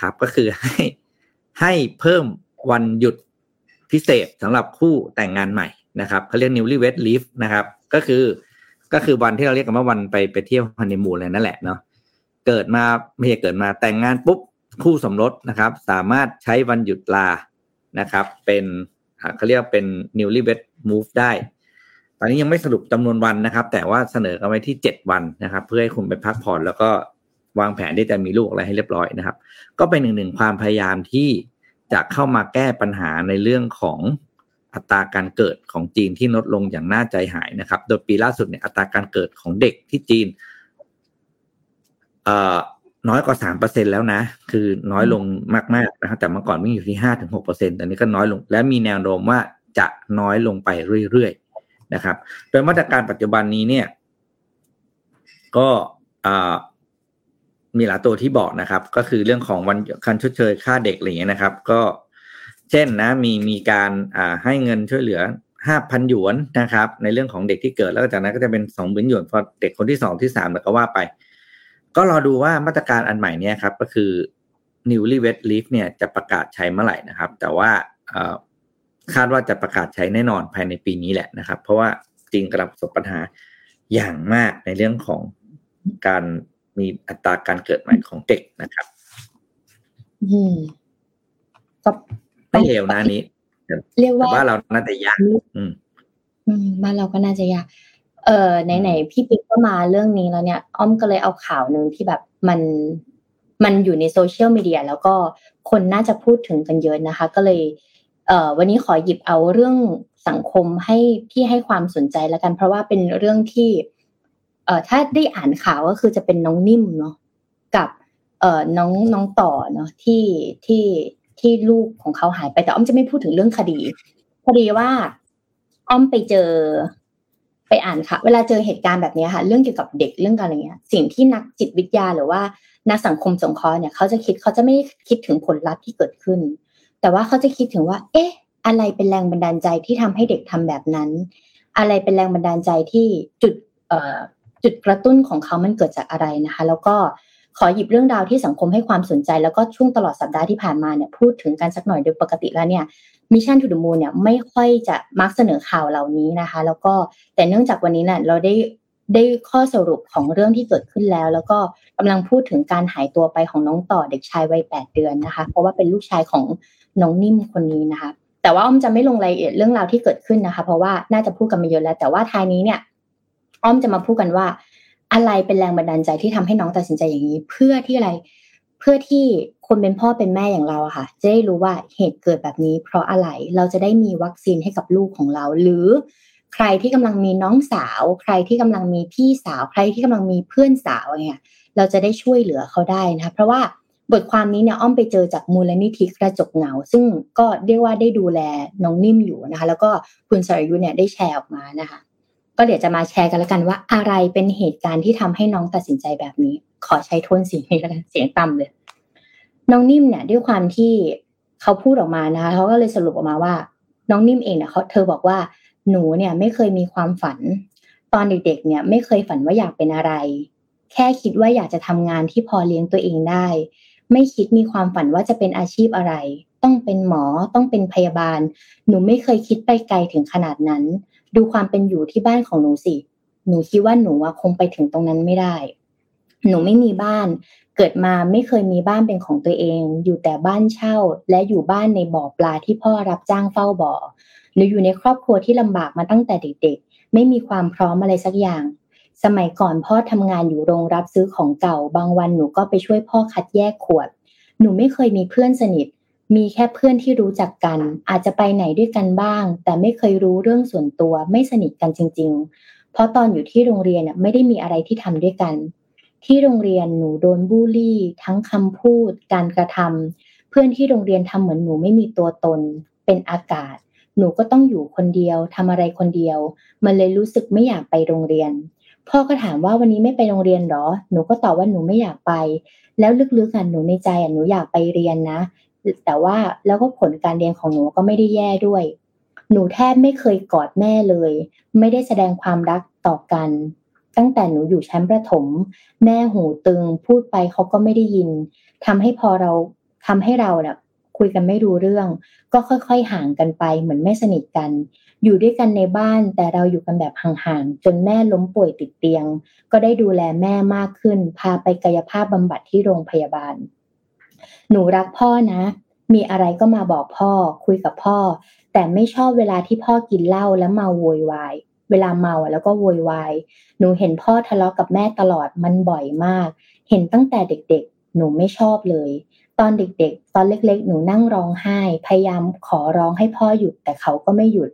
ครับ ก็คือให้ให้เพิ่มวันหยุดพิเศษสำหรับคู่แต่งงานใหม่นะครับเขาเรียก newlywed leave นะครับ ก็คือก็คือวันที่เราเรียกกันว่าวันไปไปเที่ยวฮันนีมูนอะไรนั่นแหละเนาะ เกิดมาไม่ใช่เกิดมาแต่งงานปุ๊บคู่สมรสนะครับ สามารถใช้วันหยุดลานะครับ เป็นเขาเรียกเป็น newlywed move ได้ ตอนนี้ยังไม่สรุปจำนวนวันนะครับ แต่ว่าเสนอเอาไว้ที่เจ็ดวันนะครับ เพื่อให้คุณไปพักผ่อนแล้วก็วางแผนที่จะมีลูกอะไรให้เรียบร้อยนะครับ ก็เป็นหนึ่งหนึ่งความพยายามที่จะเข้ามาแก้ปัญหาในเรื่องของอัตราการเกิดของจีนที่ลดลงอย่างน่าใจหายนะครับ โดยปีล่าสุดเนี่ยอัตราการเกิดของเด็กที่จีน น้อยกว่าสามเปอร์เซ็นแล้วนะ คือน้อยลงมากๆนะครับแต่เมื่อก่อนวิ่งอยู่ที่ห้าถึงหกเปอร์เซ็นต์ตอนนี้ก็น้อยลง และมีแนวโน้มว่าจะน้อยลงไปเรื่อยๆนะครับ โดยมาตรการปัจจุบันนี้เนี่ย ก็มีหลายตัวที่บอกนะครับ ก็คือเรื่องของวันคันชดเชยค่าเด็กอะไรอย่างเงี้ยนะครับ ก็เช่นนะ มีมีการให้เงินช่วยเหลือห้าพันหยวนนะครับ ในเรื่องของเด็กที่เกิดแล้วจากนั้นก็จะเป็นสองหมื่นหยวนพอเด็กคนที่สองที่สามแล้วก็ว่าไป ก็รอดูว่ามาตรการอันใหม่นี้ครับ ก็คือ newlywed leave เนี่ยจะประกาศใช้เมื่อไหร่นะครับ แต่ว่าคาดว่าจะประกาศใช้แน่นอนภายในปีนี้แหละนะครับ เพราะว่าจริงกำลังประสบปัญหาอย่างมากในเรื่องของการมีอัตราการเกิดใหม่ของเด็กนะครับอืมไม่เลวนะนี้เรียกว่าว่าเราน่าจะยากอืมอืมบ้านเราก็น่าจะยาก เออไหนๆพี่ปิ๊กก็มาเรื่องนี้แล้วเนี่ย อ้อมก็เลยเอาข่าวหนึ่งที่แบบมันมันอยู่ในโซเชียลมีเดียแล้วก็คนน่าจะพูดถึงกันเยอะนะคะ ก็เลย เอ่อวันนี้ขอหยิบเอาเรื่องสังคมให้พี่ให้ความสนใจแล้วกัน เพราะว่าเป็นเรื่องที่ เอ่อถ้าได้อ่านข่าวก็คือจะเป็นน้องนิ่มเนาะกับ เอ่อน้องน้องต่อเนาะที่ที่ที่ลูกของเขาหายไปแต่อ้อมจะไม่พูดถึงเรื่องคดีพอดีว่า อ้อมไปเจอ ไปอ่านค่ะ เวลาเจอเหตุการณ์แบบนี้ค่ะ เรื่องเกี่ยวกับเด็กเรื่องอะไรเงี้ย สิ่งที่นักจิตวิทยาหรือว่านักสังคมสงเคราะห์เนี่ยเขาจะคิดเขาจะไม่คิดถึงผลลัพธ์ที่เกิดขึ้น แต่ว่าเขาจะคิดถึงว่า เอ๊ะ อะไรเป็นแรงบันดาลใจที่ทำให้เด็กทำแบบนั้น อะไรเป็นแรงบันดาลใจที่จุดเอ่อจุดกระตุ้นของเขามันเกิดจากอะไรนะคะ แล้วก็ขอหยิบเรื่องราวที่สังคมให้ความสนใจ แล้วก็ช่วงตลอดสัปดาห์ที่ผ่านมาเนี่ยพูดถึงกันสักหน่อยโดยปกติแล้วเนี่ย Mission To The Moon เนี่ยไม่ค่อยจะมักเสนอข่าวเหล่านี้นะคะ แล้วก็แต่เนื่องจากวันนี้เนี่ยเราได้ได้ข้อสรุปของเรื่องที่เกิดขึ้นแล้ว แล้วก็กำลังพูดถึงการหายตัวไปของน้องต่อเด็กชายวัยแปดเดือนนะคะ เพราะว่าเป็นลูกชายของน้องนิ่มคนนี้นะคะ แต่ว่าอ้อมจะไม่ลงรายละเอียดเรื่องราวที่เกิดขึ้นนะคะ เพราะว่าน่าจะพูดกันมาเยอะแล้ว แต่ว่าท้ายนี้เนี่ยอ้อมจะมาพูดกันว่า อะไรเป็นแรงบันดาลใจที่ทำให้น้องตัดสินใจอย่างนี้ เพื่อที่อะไรเพื่อที่ คนเป็นพ่อเป็นแม่อย่างเราอะค่ะ จะได้รู้ว่าเหตุเกิดแบบนี้ เพราะอะไรเราจะได้มีวัคซีนให้กับลูกของเรา หรือใครที่กำลังมีน้องสาว ใครที่กำลังมีพี่สาว ใครที่กำลังมีเพื่อนสาวเนี่ย เราจะได้ช่วยเหลือเขาได้นะคะเพราะว่าบทความนี้เนี่ยอ้อมไปเจอจากมูลนิธิกระจกเงา ซึ่งก็เรียกว่าได้ดูแลน้องนิ่มอยู่นะคะ แล้วก็คุณสรยุทธ์เนี่ยได้แชร์ออกมานะคะ ก็เดี๋ยวจะมาแชร์กันแล้วกันว่าอะไรเป็นเหตุการณ์ที่ทำให้น้องตัดสินใจแบบนี้ ขอใช้โทนเสียงนี้กันเสียงต่ำเลย น้องนิ่มเนี่ยด้วยความที่เขาพูดออกมานะคะเขาก็เลยสรุปออกมาว่า น้องนิ่มเองเนี่ยเขาเธอบอกว่าหนูเนี่ยไม่เคยมีความฝัน ตอนเด็กๆเนี่ยไม่เคยฝันว่าอยากเป็นอะไร แค่คิดว่าอยากจะทำงานที่พอเลี้ยงตัวเองได้ ไม่คิดมีความฝันว่าจะเป็นอาชีพอะไร ต้องเป็นหมอต้องเป็นพยาบาล หนูไม่เคยคิดไปไกลถึงขนาดนั้น ดูความเป็นอยู่ที่บ้านของหนูสิหนูคิดว่าหนูคงไปถึงตรงนั้นไม่ได้ หนูไม่มีบ้าน เกิดมาไม่เคยมีบ้านเป็นของตัวเอง อยู่แต่บ้านเช่า และอยู่บ้านในบ่อปลาที่พ่อรับจ้างเฝ้าบ่อ หนูอยู่ในครอบครัวที่ลำบากมาตั้งแต่เด็กๆ ไม่มีความพร้อมอะไรสักอย่าง สมัยก่อนพ่อทำงานอยู่โรงรับซื้อของเก่า บางวันหนูก็ไปช่วยพ่อคัดแยกขวด หนูไม่เคยมีเพื่อนสนิท มีแค่เพื่อนที่รู้จักกัน อาจจะไปไหนด้วยกันบ้าง แต่ไม่เคยรู้เรื่องส่วนตัว ไม่สนิทกันจริง ๆ เพราะตอนอยู่ที่โรงเรียนไม่ได้มีอะไรที่ทำด้วยกัน ที่โรงเรียนหนูโดนบูลลี่ ทั้งคำพูด การกระทำเพื่อนที่โรงเรียนทำเหมือนหนูไม่มีตัวตน เป็นอากาศ หนูก็ต้องอยู่คนเดียวทำอะไรคนเดียว มันเลยรู้สึกไม่อยากไปโรงเรียน พ่อก็ถามว่าวันนี้ไม่ไปโรงเรียนหรอ หนูก็ตอบว่าหนูไม่อยากไป แล้วลึกๆอะหนูในใจอะหนูอยากไปเรียนนะ แต่ว่าแล้วก็ผลการเรียนของหนูก็ไม่ได้แย่ด้วย หนูแทบไม่เคยกอดแม่เลย ไม่ได้แสดงความรักต่อกัน ตั้งแต่หนูอยู่ชั้นประถม แม่หูตึงพูดไปเขาก็ไม่ได้ยินทำให้พอเราทำให้เราเนี่ยคุยกันไม่รู้เรื่อง ก็ค่อยๆห่างกันไป เหมือนไม่สนิทกัน อยู่ด้วยกันในบ้านแต่เราอยู่กันแบบห่างๆจนแม่ล้มป่วยติดเตียง ก็ได้ดูแลแม่มากขึ้น พาไปกายภาพบำบัดที่โรงพยาบาล หนูรักพ่อนะ มีอะไรก็มาบอกพ่อ คุยกับพ่อ แต่ไม่ชอบเวลาที่พ่อกินเหล้าแล้วเมาโวยวาย เวลาเมาแล้วก็โวยวายหนูเห็นพ่อทะเลาะกับแม่ตลอดมันบ่อยมาก เห็นตั้งแต่เด็กๆ หนูไม่ชอบเลย ตอนเด็กๆ ตอนเล็กๆ หนูนั่งร้องไห้ พยายามขอร้องให้พ่อหยุดแต่เขาก็ไม่หยุด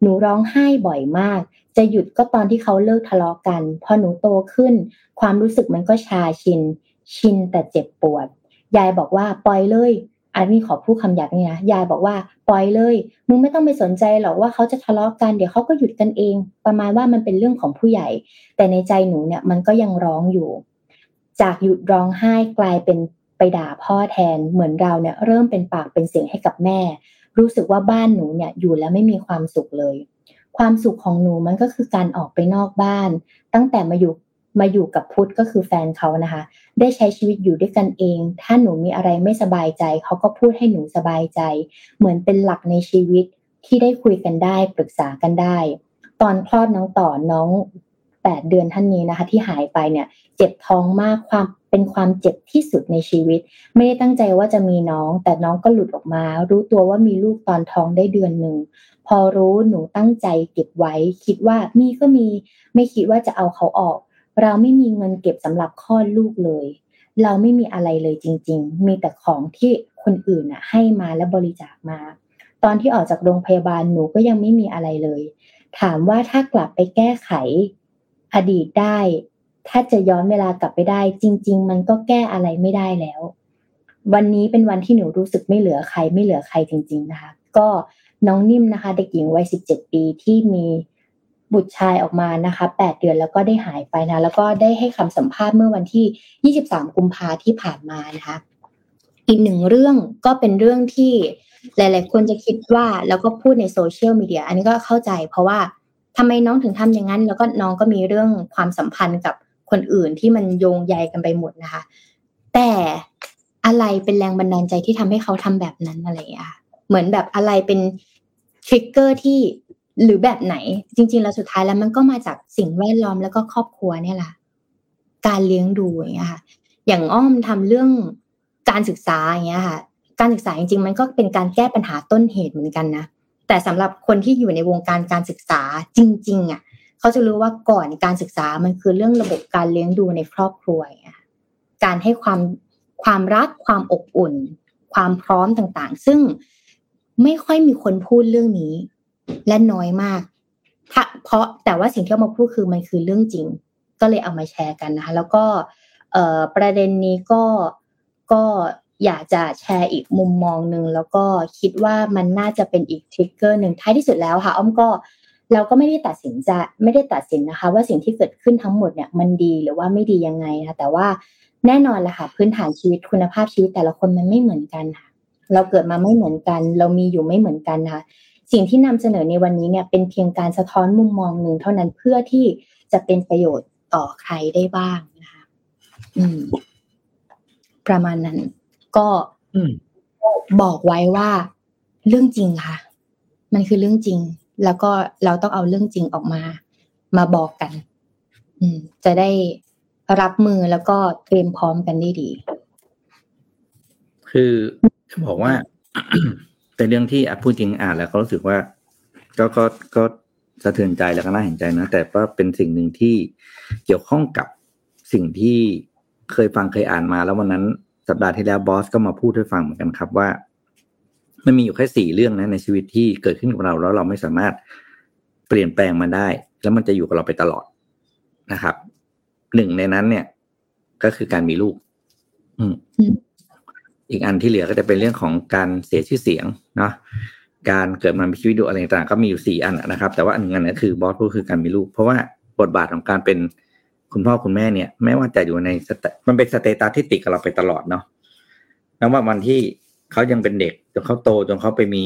หนูร้องไห้บ่อยมาก จะหยุดก็ตอนที่เขาเลิกทะเลาะกัน พอหนูโตขึ้น ความรู้สึกมันก็ชาชิน ชินแต่เจ็บปวด ยายบอกว่าปล่อยเลย อันนี้ขอพูดคำหยาบนี่นะยายบอกว่าปล่อยเลย มึงไม่ต้องไปสนใจหรอกว่าเขาจะทะเลาะกันเดี๋ยวเขาก็หยุดกันเอง ประมาณว่ามันเป็นเรื่องของผู้ใหญ่ แต่ในใจหนูเนี่ยมันก็ยังร้องอยู่ จากหยุดร้องไห้กลายเป็นไปด่าพ่อแทนเหมือนเราเนี่ยเริ่มเป็นปากเป็นเสียงให้กับแม่ รู้สึกว่าบ้านหนูเนี่ยอยู่แล้วไม่มีความสุขเลย ความสุขของหนูมันก็คือการออกไปนอกบ้าน ตั้งแต่มาอยู่ มาอยู่กับพุทธก็คือแฟนเขานะคะ ได้ใช้ชีวิตอยู่ด้วยกันเอง ถ้าหนูมีอะไรไม่สบายใจ เขาก็พูดให้หนูสบายใจ เหมือนเป็นหลักในชีวิตที่ได้คุยกันได้ปรึกษากันได้ ตอนคลอดน้องต่อน้องแปดเดือนท่านนี้นะคะ ที่หายไปเนี่ย เจ็บท้องมากความเป็นความเจ็บที่สุดในชีวิต ไม่ได้ตั้งใจว่าจะมีน้อง แต่น้องก็หลุดออกมา รู้ตัวว่ามีลูกตอนท้องได้เดือนหนึ่งพอรู้หนูตั้งใจเก็บไว้ คิดว่ามีก็มี ไม่คิดว่าจะเอาเขาออก เราไม่มีเงินเก็บสำหรับคลอดลูกเลย เราไม่มีอะไรเลยจริง ๆ มีแต่ของที่คนอื่นน่ะให้มาและบริจาคมา ตอนที่ออกจากโรงพยาบาลหนูก็ยังไม่มีอะไรเลย ถามว่าถ้ากลับไปแก้ไข อดีตได้ ถ้าจะย้อนเวลากลับไปได้ จริง ๆ มันก็แก้อะไรไม่ได้แล้ว วันนี้เป็นวันที่หนูรู้สึกไม่เหลือใครไม่เหลือใครจริง ๆนะคะ ก็น้องนิ่มนะคะ เด็กหญิงวัย 17 ปีที่มี บุตรชายออกมานะคะ 8 เดือนแล้วก็ได้หายไปนะ แล้วก็ได้ให้คำสัมภาษณ์เมื่อวันที่ 23 กุมภาที่ผ่านมานะคะ อีกหนึ่งเรื่องก็เป็นเรื่องที่หลาย ๆ คนจะคิดว่าแล้วก็พูดในโซเชียลมีเดียอันนี้ก็เข้าใจ เพราะว่าทำไมน้องถึงทำอย่างนั้น แล้วก็น้องก็มีเรื่องความสัมพันธ์กับคนอื่นที่มันโยงใยกันไปหมดนะคะ แต่อะไรเป็นแรงบันดาลใจที่ทำให้เขาทำแบบนั้นอะไรอย่างเงี้ยเหมือนแบบอะไรเป็นทริกเกอร์ที่ หรือแบบไหนจริงๆแล้วสุดท้ายแล้วมันก็มาจากสิ่งแวดล้อมแล้วก็ครอบครัวเนี่ยแหละการเลี้ยงดูอย่างเงี้ยค่ะ อย่างอ้อมทำเรื่องการศึกษาอย่างเงี้ยค่ะ การศึกษาจริงๆ มันก็เป็นการแก้ปัญหาต้นเหตุเหมือนกันนะแต่สำหรับคนที่อยู่ในวงการการศึกษาจริง ๆ อะ เขาจะรู้ว่าก่อนการศึกษามันคือเรื่องระบบการเลี้ยงดูในครอบครัวอย่างเงี้ยการให้ความความรักความอบอุ่น ความพร้อมต่างๆ ซึ่งไม่ค่อยมีคนพูดเรื่องนี้ และน้อยมากถ้าเพราะแต่ว่าสิ่งที่เอามาพูดคือมันคือเรื่องจริง ก็เลยเอามาแชร์กันนะคะ แล้วก็เประเด็นนี้ก็ก็อยากจะแชร์อีกมุมมองหนึ่งแล้วก็คิดว่ามันน่าจะเป็นอีกทริกเกอร์หนึ่งท้ายที่สุดแล้วค่ะ อ้อมก็เราก็ไม่ได้ตัดสินจะไม่ได้ตัดสินนะคะ ว่าสิ่งที่เกิดขึ้นทั้งหมดเนี่ยมันดีหรือว่าไม่ดียังไงนะแต่ว่าแน่นอนแหละค่ะ พื้นฐานชีวิตคุณภาพชีวิตแต่ละคนมันไม่เหมือนกันค่ะ เราเกิดมาไม่เหมือนกัน เรามีอยู่ไม่เหมือนกันนะคะ สิ่งที่นำเสนอในวันนี้เนี่ยเป็นเพียงการสะท้อนมุมมองหนึ่งเท่านั้นเพื่อที่จะเป็นประโยชน์ต่อใครได้บ้างนะคะอืม ประมาณนั้น ก็บอกไว้ว่าเรื่องจริงค่ะ มันคือเรื่องจริง แล้วก็เราต้องเอาเรื่องจริงออกมา มาบอกกัน อืม จะได้รับมือแล้วก็เตรียมพร้อมกันได้ดี คือจะบอกว่า เป็นเรื่องที่อะพูดจริงอ่านแล้วก็รู้สึกว่า ก็ก็ก็สะเทือนใจแล้วก็น่าเห็นใจนะ แต่ว่าเป็นสิ่งหนึ่งที่เกี่ยวข้องกับสิ่งที่เคยฟังเคยอ่านมา แล้ววันนั้นสัปดาห์ที่แล้วบอสก็มาพูดให้ฟังเหมือนกันครับว่ามันมีอยู่แค่สี่เรื่องนะในชีวิตที่เกิดขึ้นกับเราแล้วเราไม่สามารถเปลี่ยนแปลงมันได้ แล้วมันจะอยู่กับเราไปตลอดนะครับหนึ่งในนั้นเนี่ย ก็คือการมีลูก อืมอีกอันที่เหลือก็จะเป็นเรื่องของการเสียชื่อเสียง เนาะการเกิดมามีชีวิตดูอะไรต่างก็มีอยู่สี่อันนะครับ แต่ว่าอันหนึ่งอันนี้คือบอสพูดคือการมีลูก เพราะว่าบทบาทของการเป็นคุณพ่อคุณแม่เนี่ยแม้ว่าจะอยู่ใน sta- มันเป็น status ที่ติดกับเราไปตลอดเนาะไม่ว่าวันที่เขายังเป็นเด็กจนเขาโตจนเขาไปมี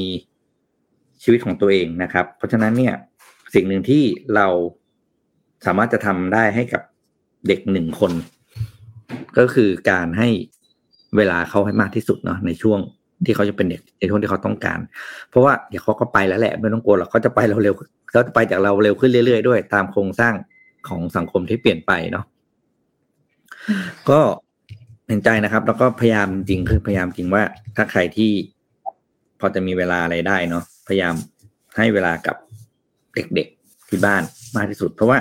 ชีวิตของตัวเองนะครับ เพราะฉะนั้นเนี่ยสิ่งหนึ่งที่เราสามารถจะทำได้ให้กับเด็กหนึ่งคน ก็คือการให้เวลาเขาให้มากที่สุดเนาะในช่วง ที่เขาจะเป็นเด็กในช่วงที่เขาต้องการ เพราะว่าเดี๋ยวเขาก็ไปแล้วแหละไม่ต้องกลัวหรอกเขาจะไปเราเร็วเขาจะไปจากเราเร็วขึ้นเรื่อยๆด้วย ตามโครงสร้างของสังคมที่เปลี่ยนไปเนาะก็เห็นใจนะครับ แล้วก็พยายามจริงคือพยายามจริงว่าถ้าใครที่พอจะมีเวลาอะไรได้เนาะพยายามให้เวลากับเด็กๆที่บ้านมากที่สุด เพราะว่า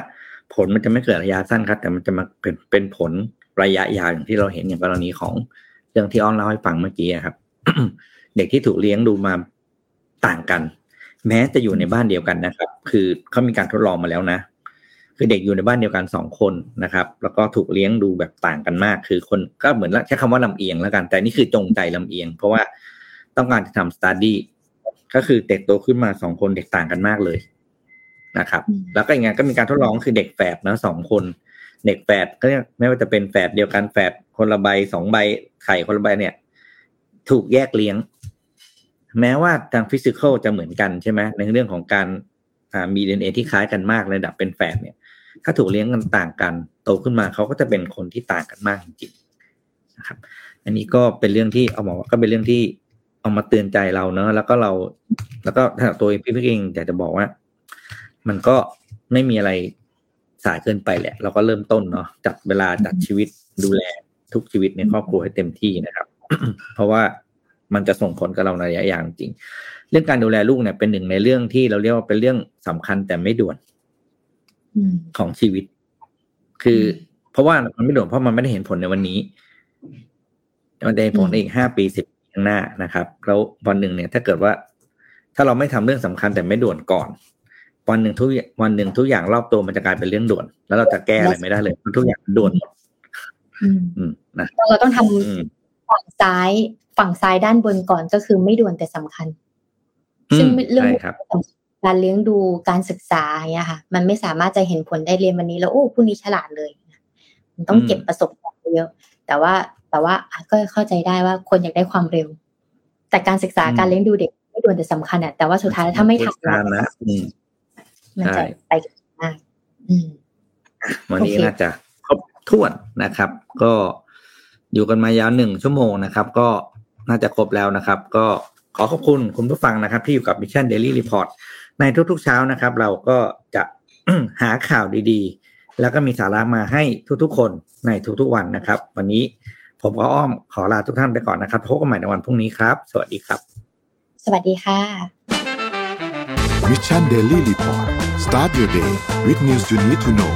ผลมันจะไม่เกิดระยะสั้นครับ แต่มันจะมาเป็นเป็นผลระยะยาวอย่างที่เราเห็นอย่างกรณีของเรื่องที่อ้อนเล่าให้ฟังเมื่อกี้ครับ เด็กที่ถูกเลี้ยงดูมาต่างกัน แม้จะอยู่ในบ้านเดียวกันนะครับ คือเขามีการทดลองมาแล้วนะ คือเด็กอยู่ในบ้านเดียวกันสองคนนะครับ แล้วก็ถูกเลี้ยงดูแบบต่างกันมาก คือคนก็เหมือนใช้คำว่าลำเอียงแล้วกัน แต่นี่คือจงใจลำเอียง เพราะว่าต้องการจะทำสตูดี้ก็คือเด็กโตขึ้นมาสองคนเด็กต่างกันมากเลยนะครับ แล้วก็อย่างงี้ก็มีการทดลองคือเด็กแฝดนะสองคน เด็กแฝดก็ไม่ว่าจะเป็นแฝดเดียวกันแฝดคนละใบสองใบไข่คนละใบเนี่ย ถูกแยกเลี้ยง แม้ว่าทาง physical จะเหมือนกันใช่ไหมในเรื่องของการมีดีเอ็นเอที่คล้ายกันมากระดับเป็นแฝดเนี่ย ถ้าถูกเลี้ยงกันต่างกัน โตขึ้นมาเขาก็จะเป็นคนที่ต่างกันมากจริงๆนะครับ อันนี้ก็เป็นเรื่องที่เอาบอกว่าก็เป็นเรื่องที่เอามาเตือนใจเราเนอะแล้วก็เรา แล้วก็ถ้าตัวพี่พี่เองอยากจะบอกว่า มันก็ไม่มีอะไรสายเกินไปแหละ เราก็เริ่มต้นเนาะจัดเวลาจัดชีวิตดูแลทุกชีวิตในครอบครัวให้เต็มที่นะครับ เพราะว่ามันจะส่งผลกับเราในระยะยาวจริง เรื่องการดูแลลูกเนี่ยเป็นหนึ่งในเรื่องที่เราเรียกว่าเป็นเรื่องสำคัญแต่ไม่ด่วนของชีวิต คือเพราะว่ามันไม่ด่วนเพราะมันไม่ได้เห็นผลในวันนี้ มันจะเห็นผลในอีกห้าปีสิบข้างหน้านะครับ แล้ววันหนึ่งเนี่ย ถ้าเกิดว่า ถ้าเราไม่ทำเรื่องสำคัญแต่ไม่ด่วนก่อน วันหนึ่งทุกวันหนึ่งทุกอย่างรอบตัวมันจะกลายเป็นเรื่องด่วน แล้วเราจะแก้อะไรไม่ได้เลยทุกอย่างด่วนหมดอืมนะเราต้องทำ ฝั่งซ้ายฝั่งซ้ายด้านบนก่อนก็คือไม่ด่วนแต่สำคัญ ซึ่งเรื่องการเลี้ยงดูการศึกษาเนี่ยค่ะ มันไม่สามารถจะเห็นผลได้เรียนวันนี้แล้วโอ้ผู้นี้ฉลาดเลยมันต้องเก็บประสบการณ์เยอะ แต่ว่าแต่ว่าก็เข้าใจได้ว่าคนอยากได้ความเร็ว แต่การศึกษาการเลี้ยงดูเด็กไม่ด่วนแต่สำคัญอะแต่ว่าสุดท้ายถ้าไม่ทำนะมันจะไปมากวันนี้น่าจะครบถ้วนนะครับ ก็ อยู่กันมายาวหนึ่งชั่วโมงนะครับ ก็น่าจะครบแล้วนะครับ ก็ขอขอบคุณคุณผู้ฟังนะครับ ที่อยู่กับ Mission Daily Report ในทุกๆเช้านะครับ เราก็จะหาข่าวดีๆ แล้วก็มีสาระมาให้ทุกๆ คนในทุกๆวันนะครับ วันนี้ผมก็อ้อมขอลาทุกท่านไปก่อนนะครับพบกันใหม่ในวันพรุ่งนี้ครับ สวัสดีครับ สวัสดีค่ะ Mission Daily Report start your day with news you need to know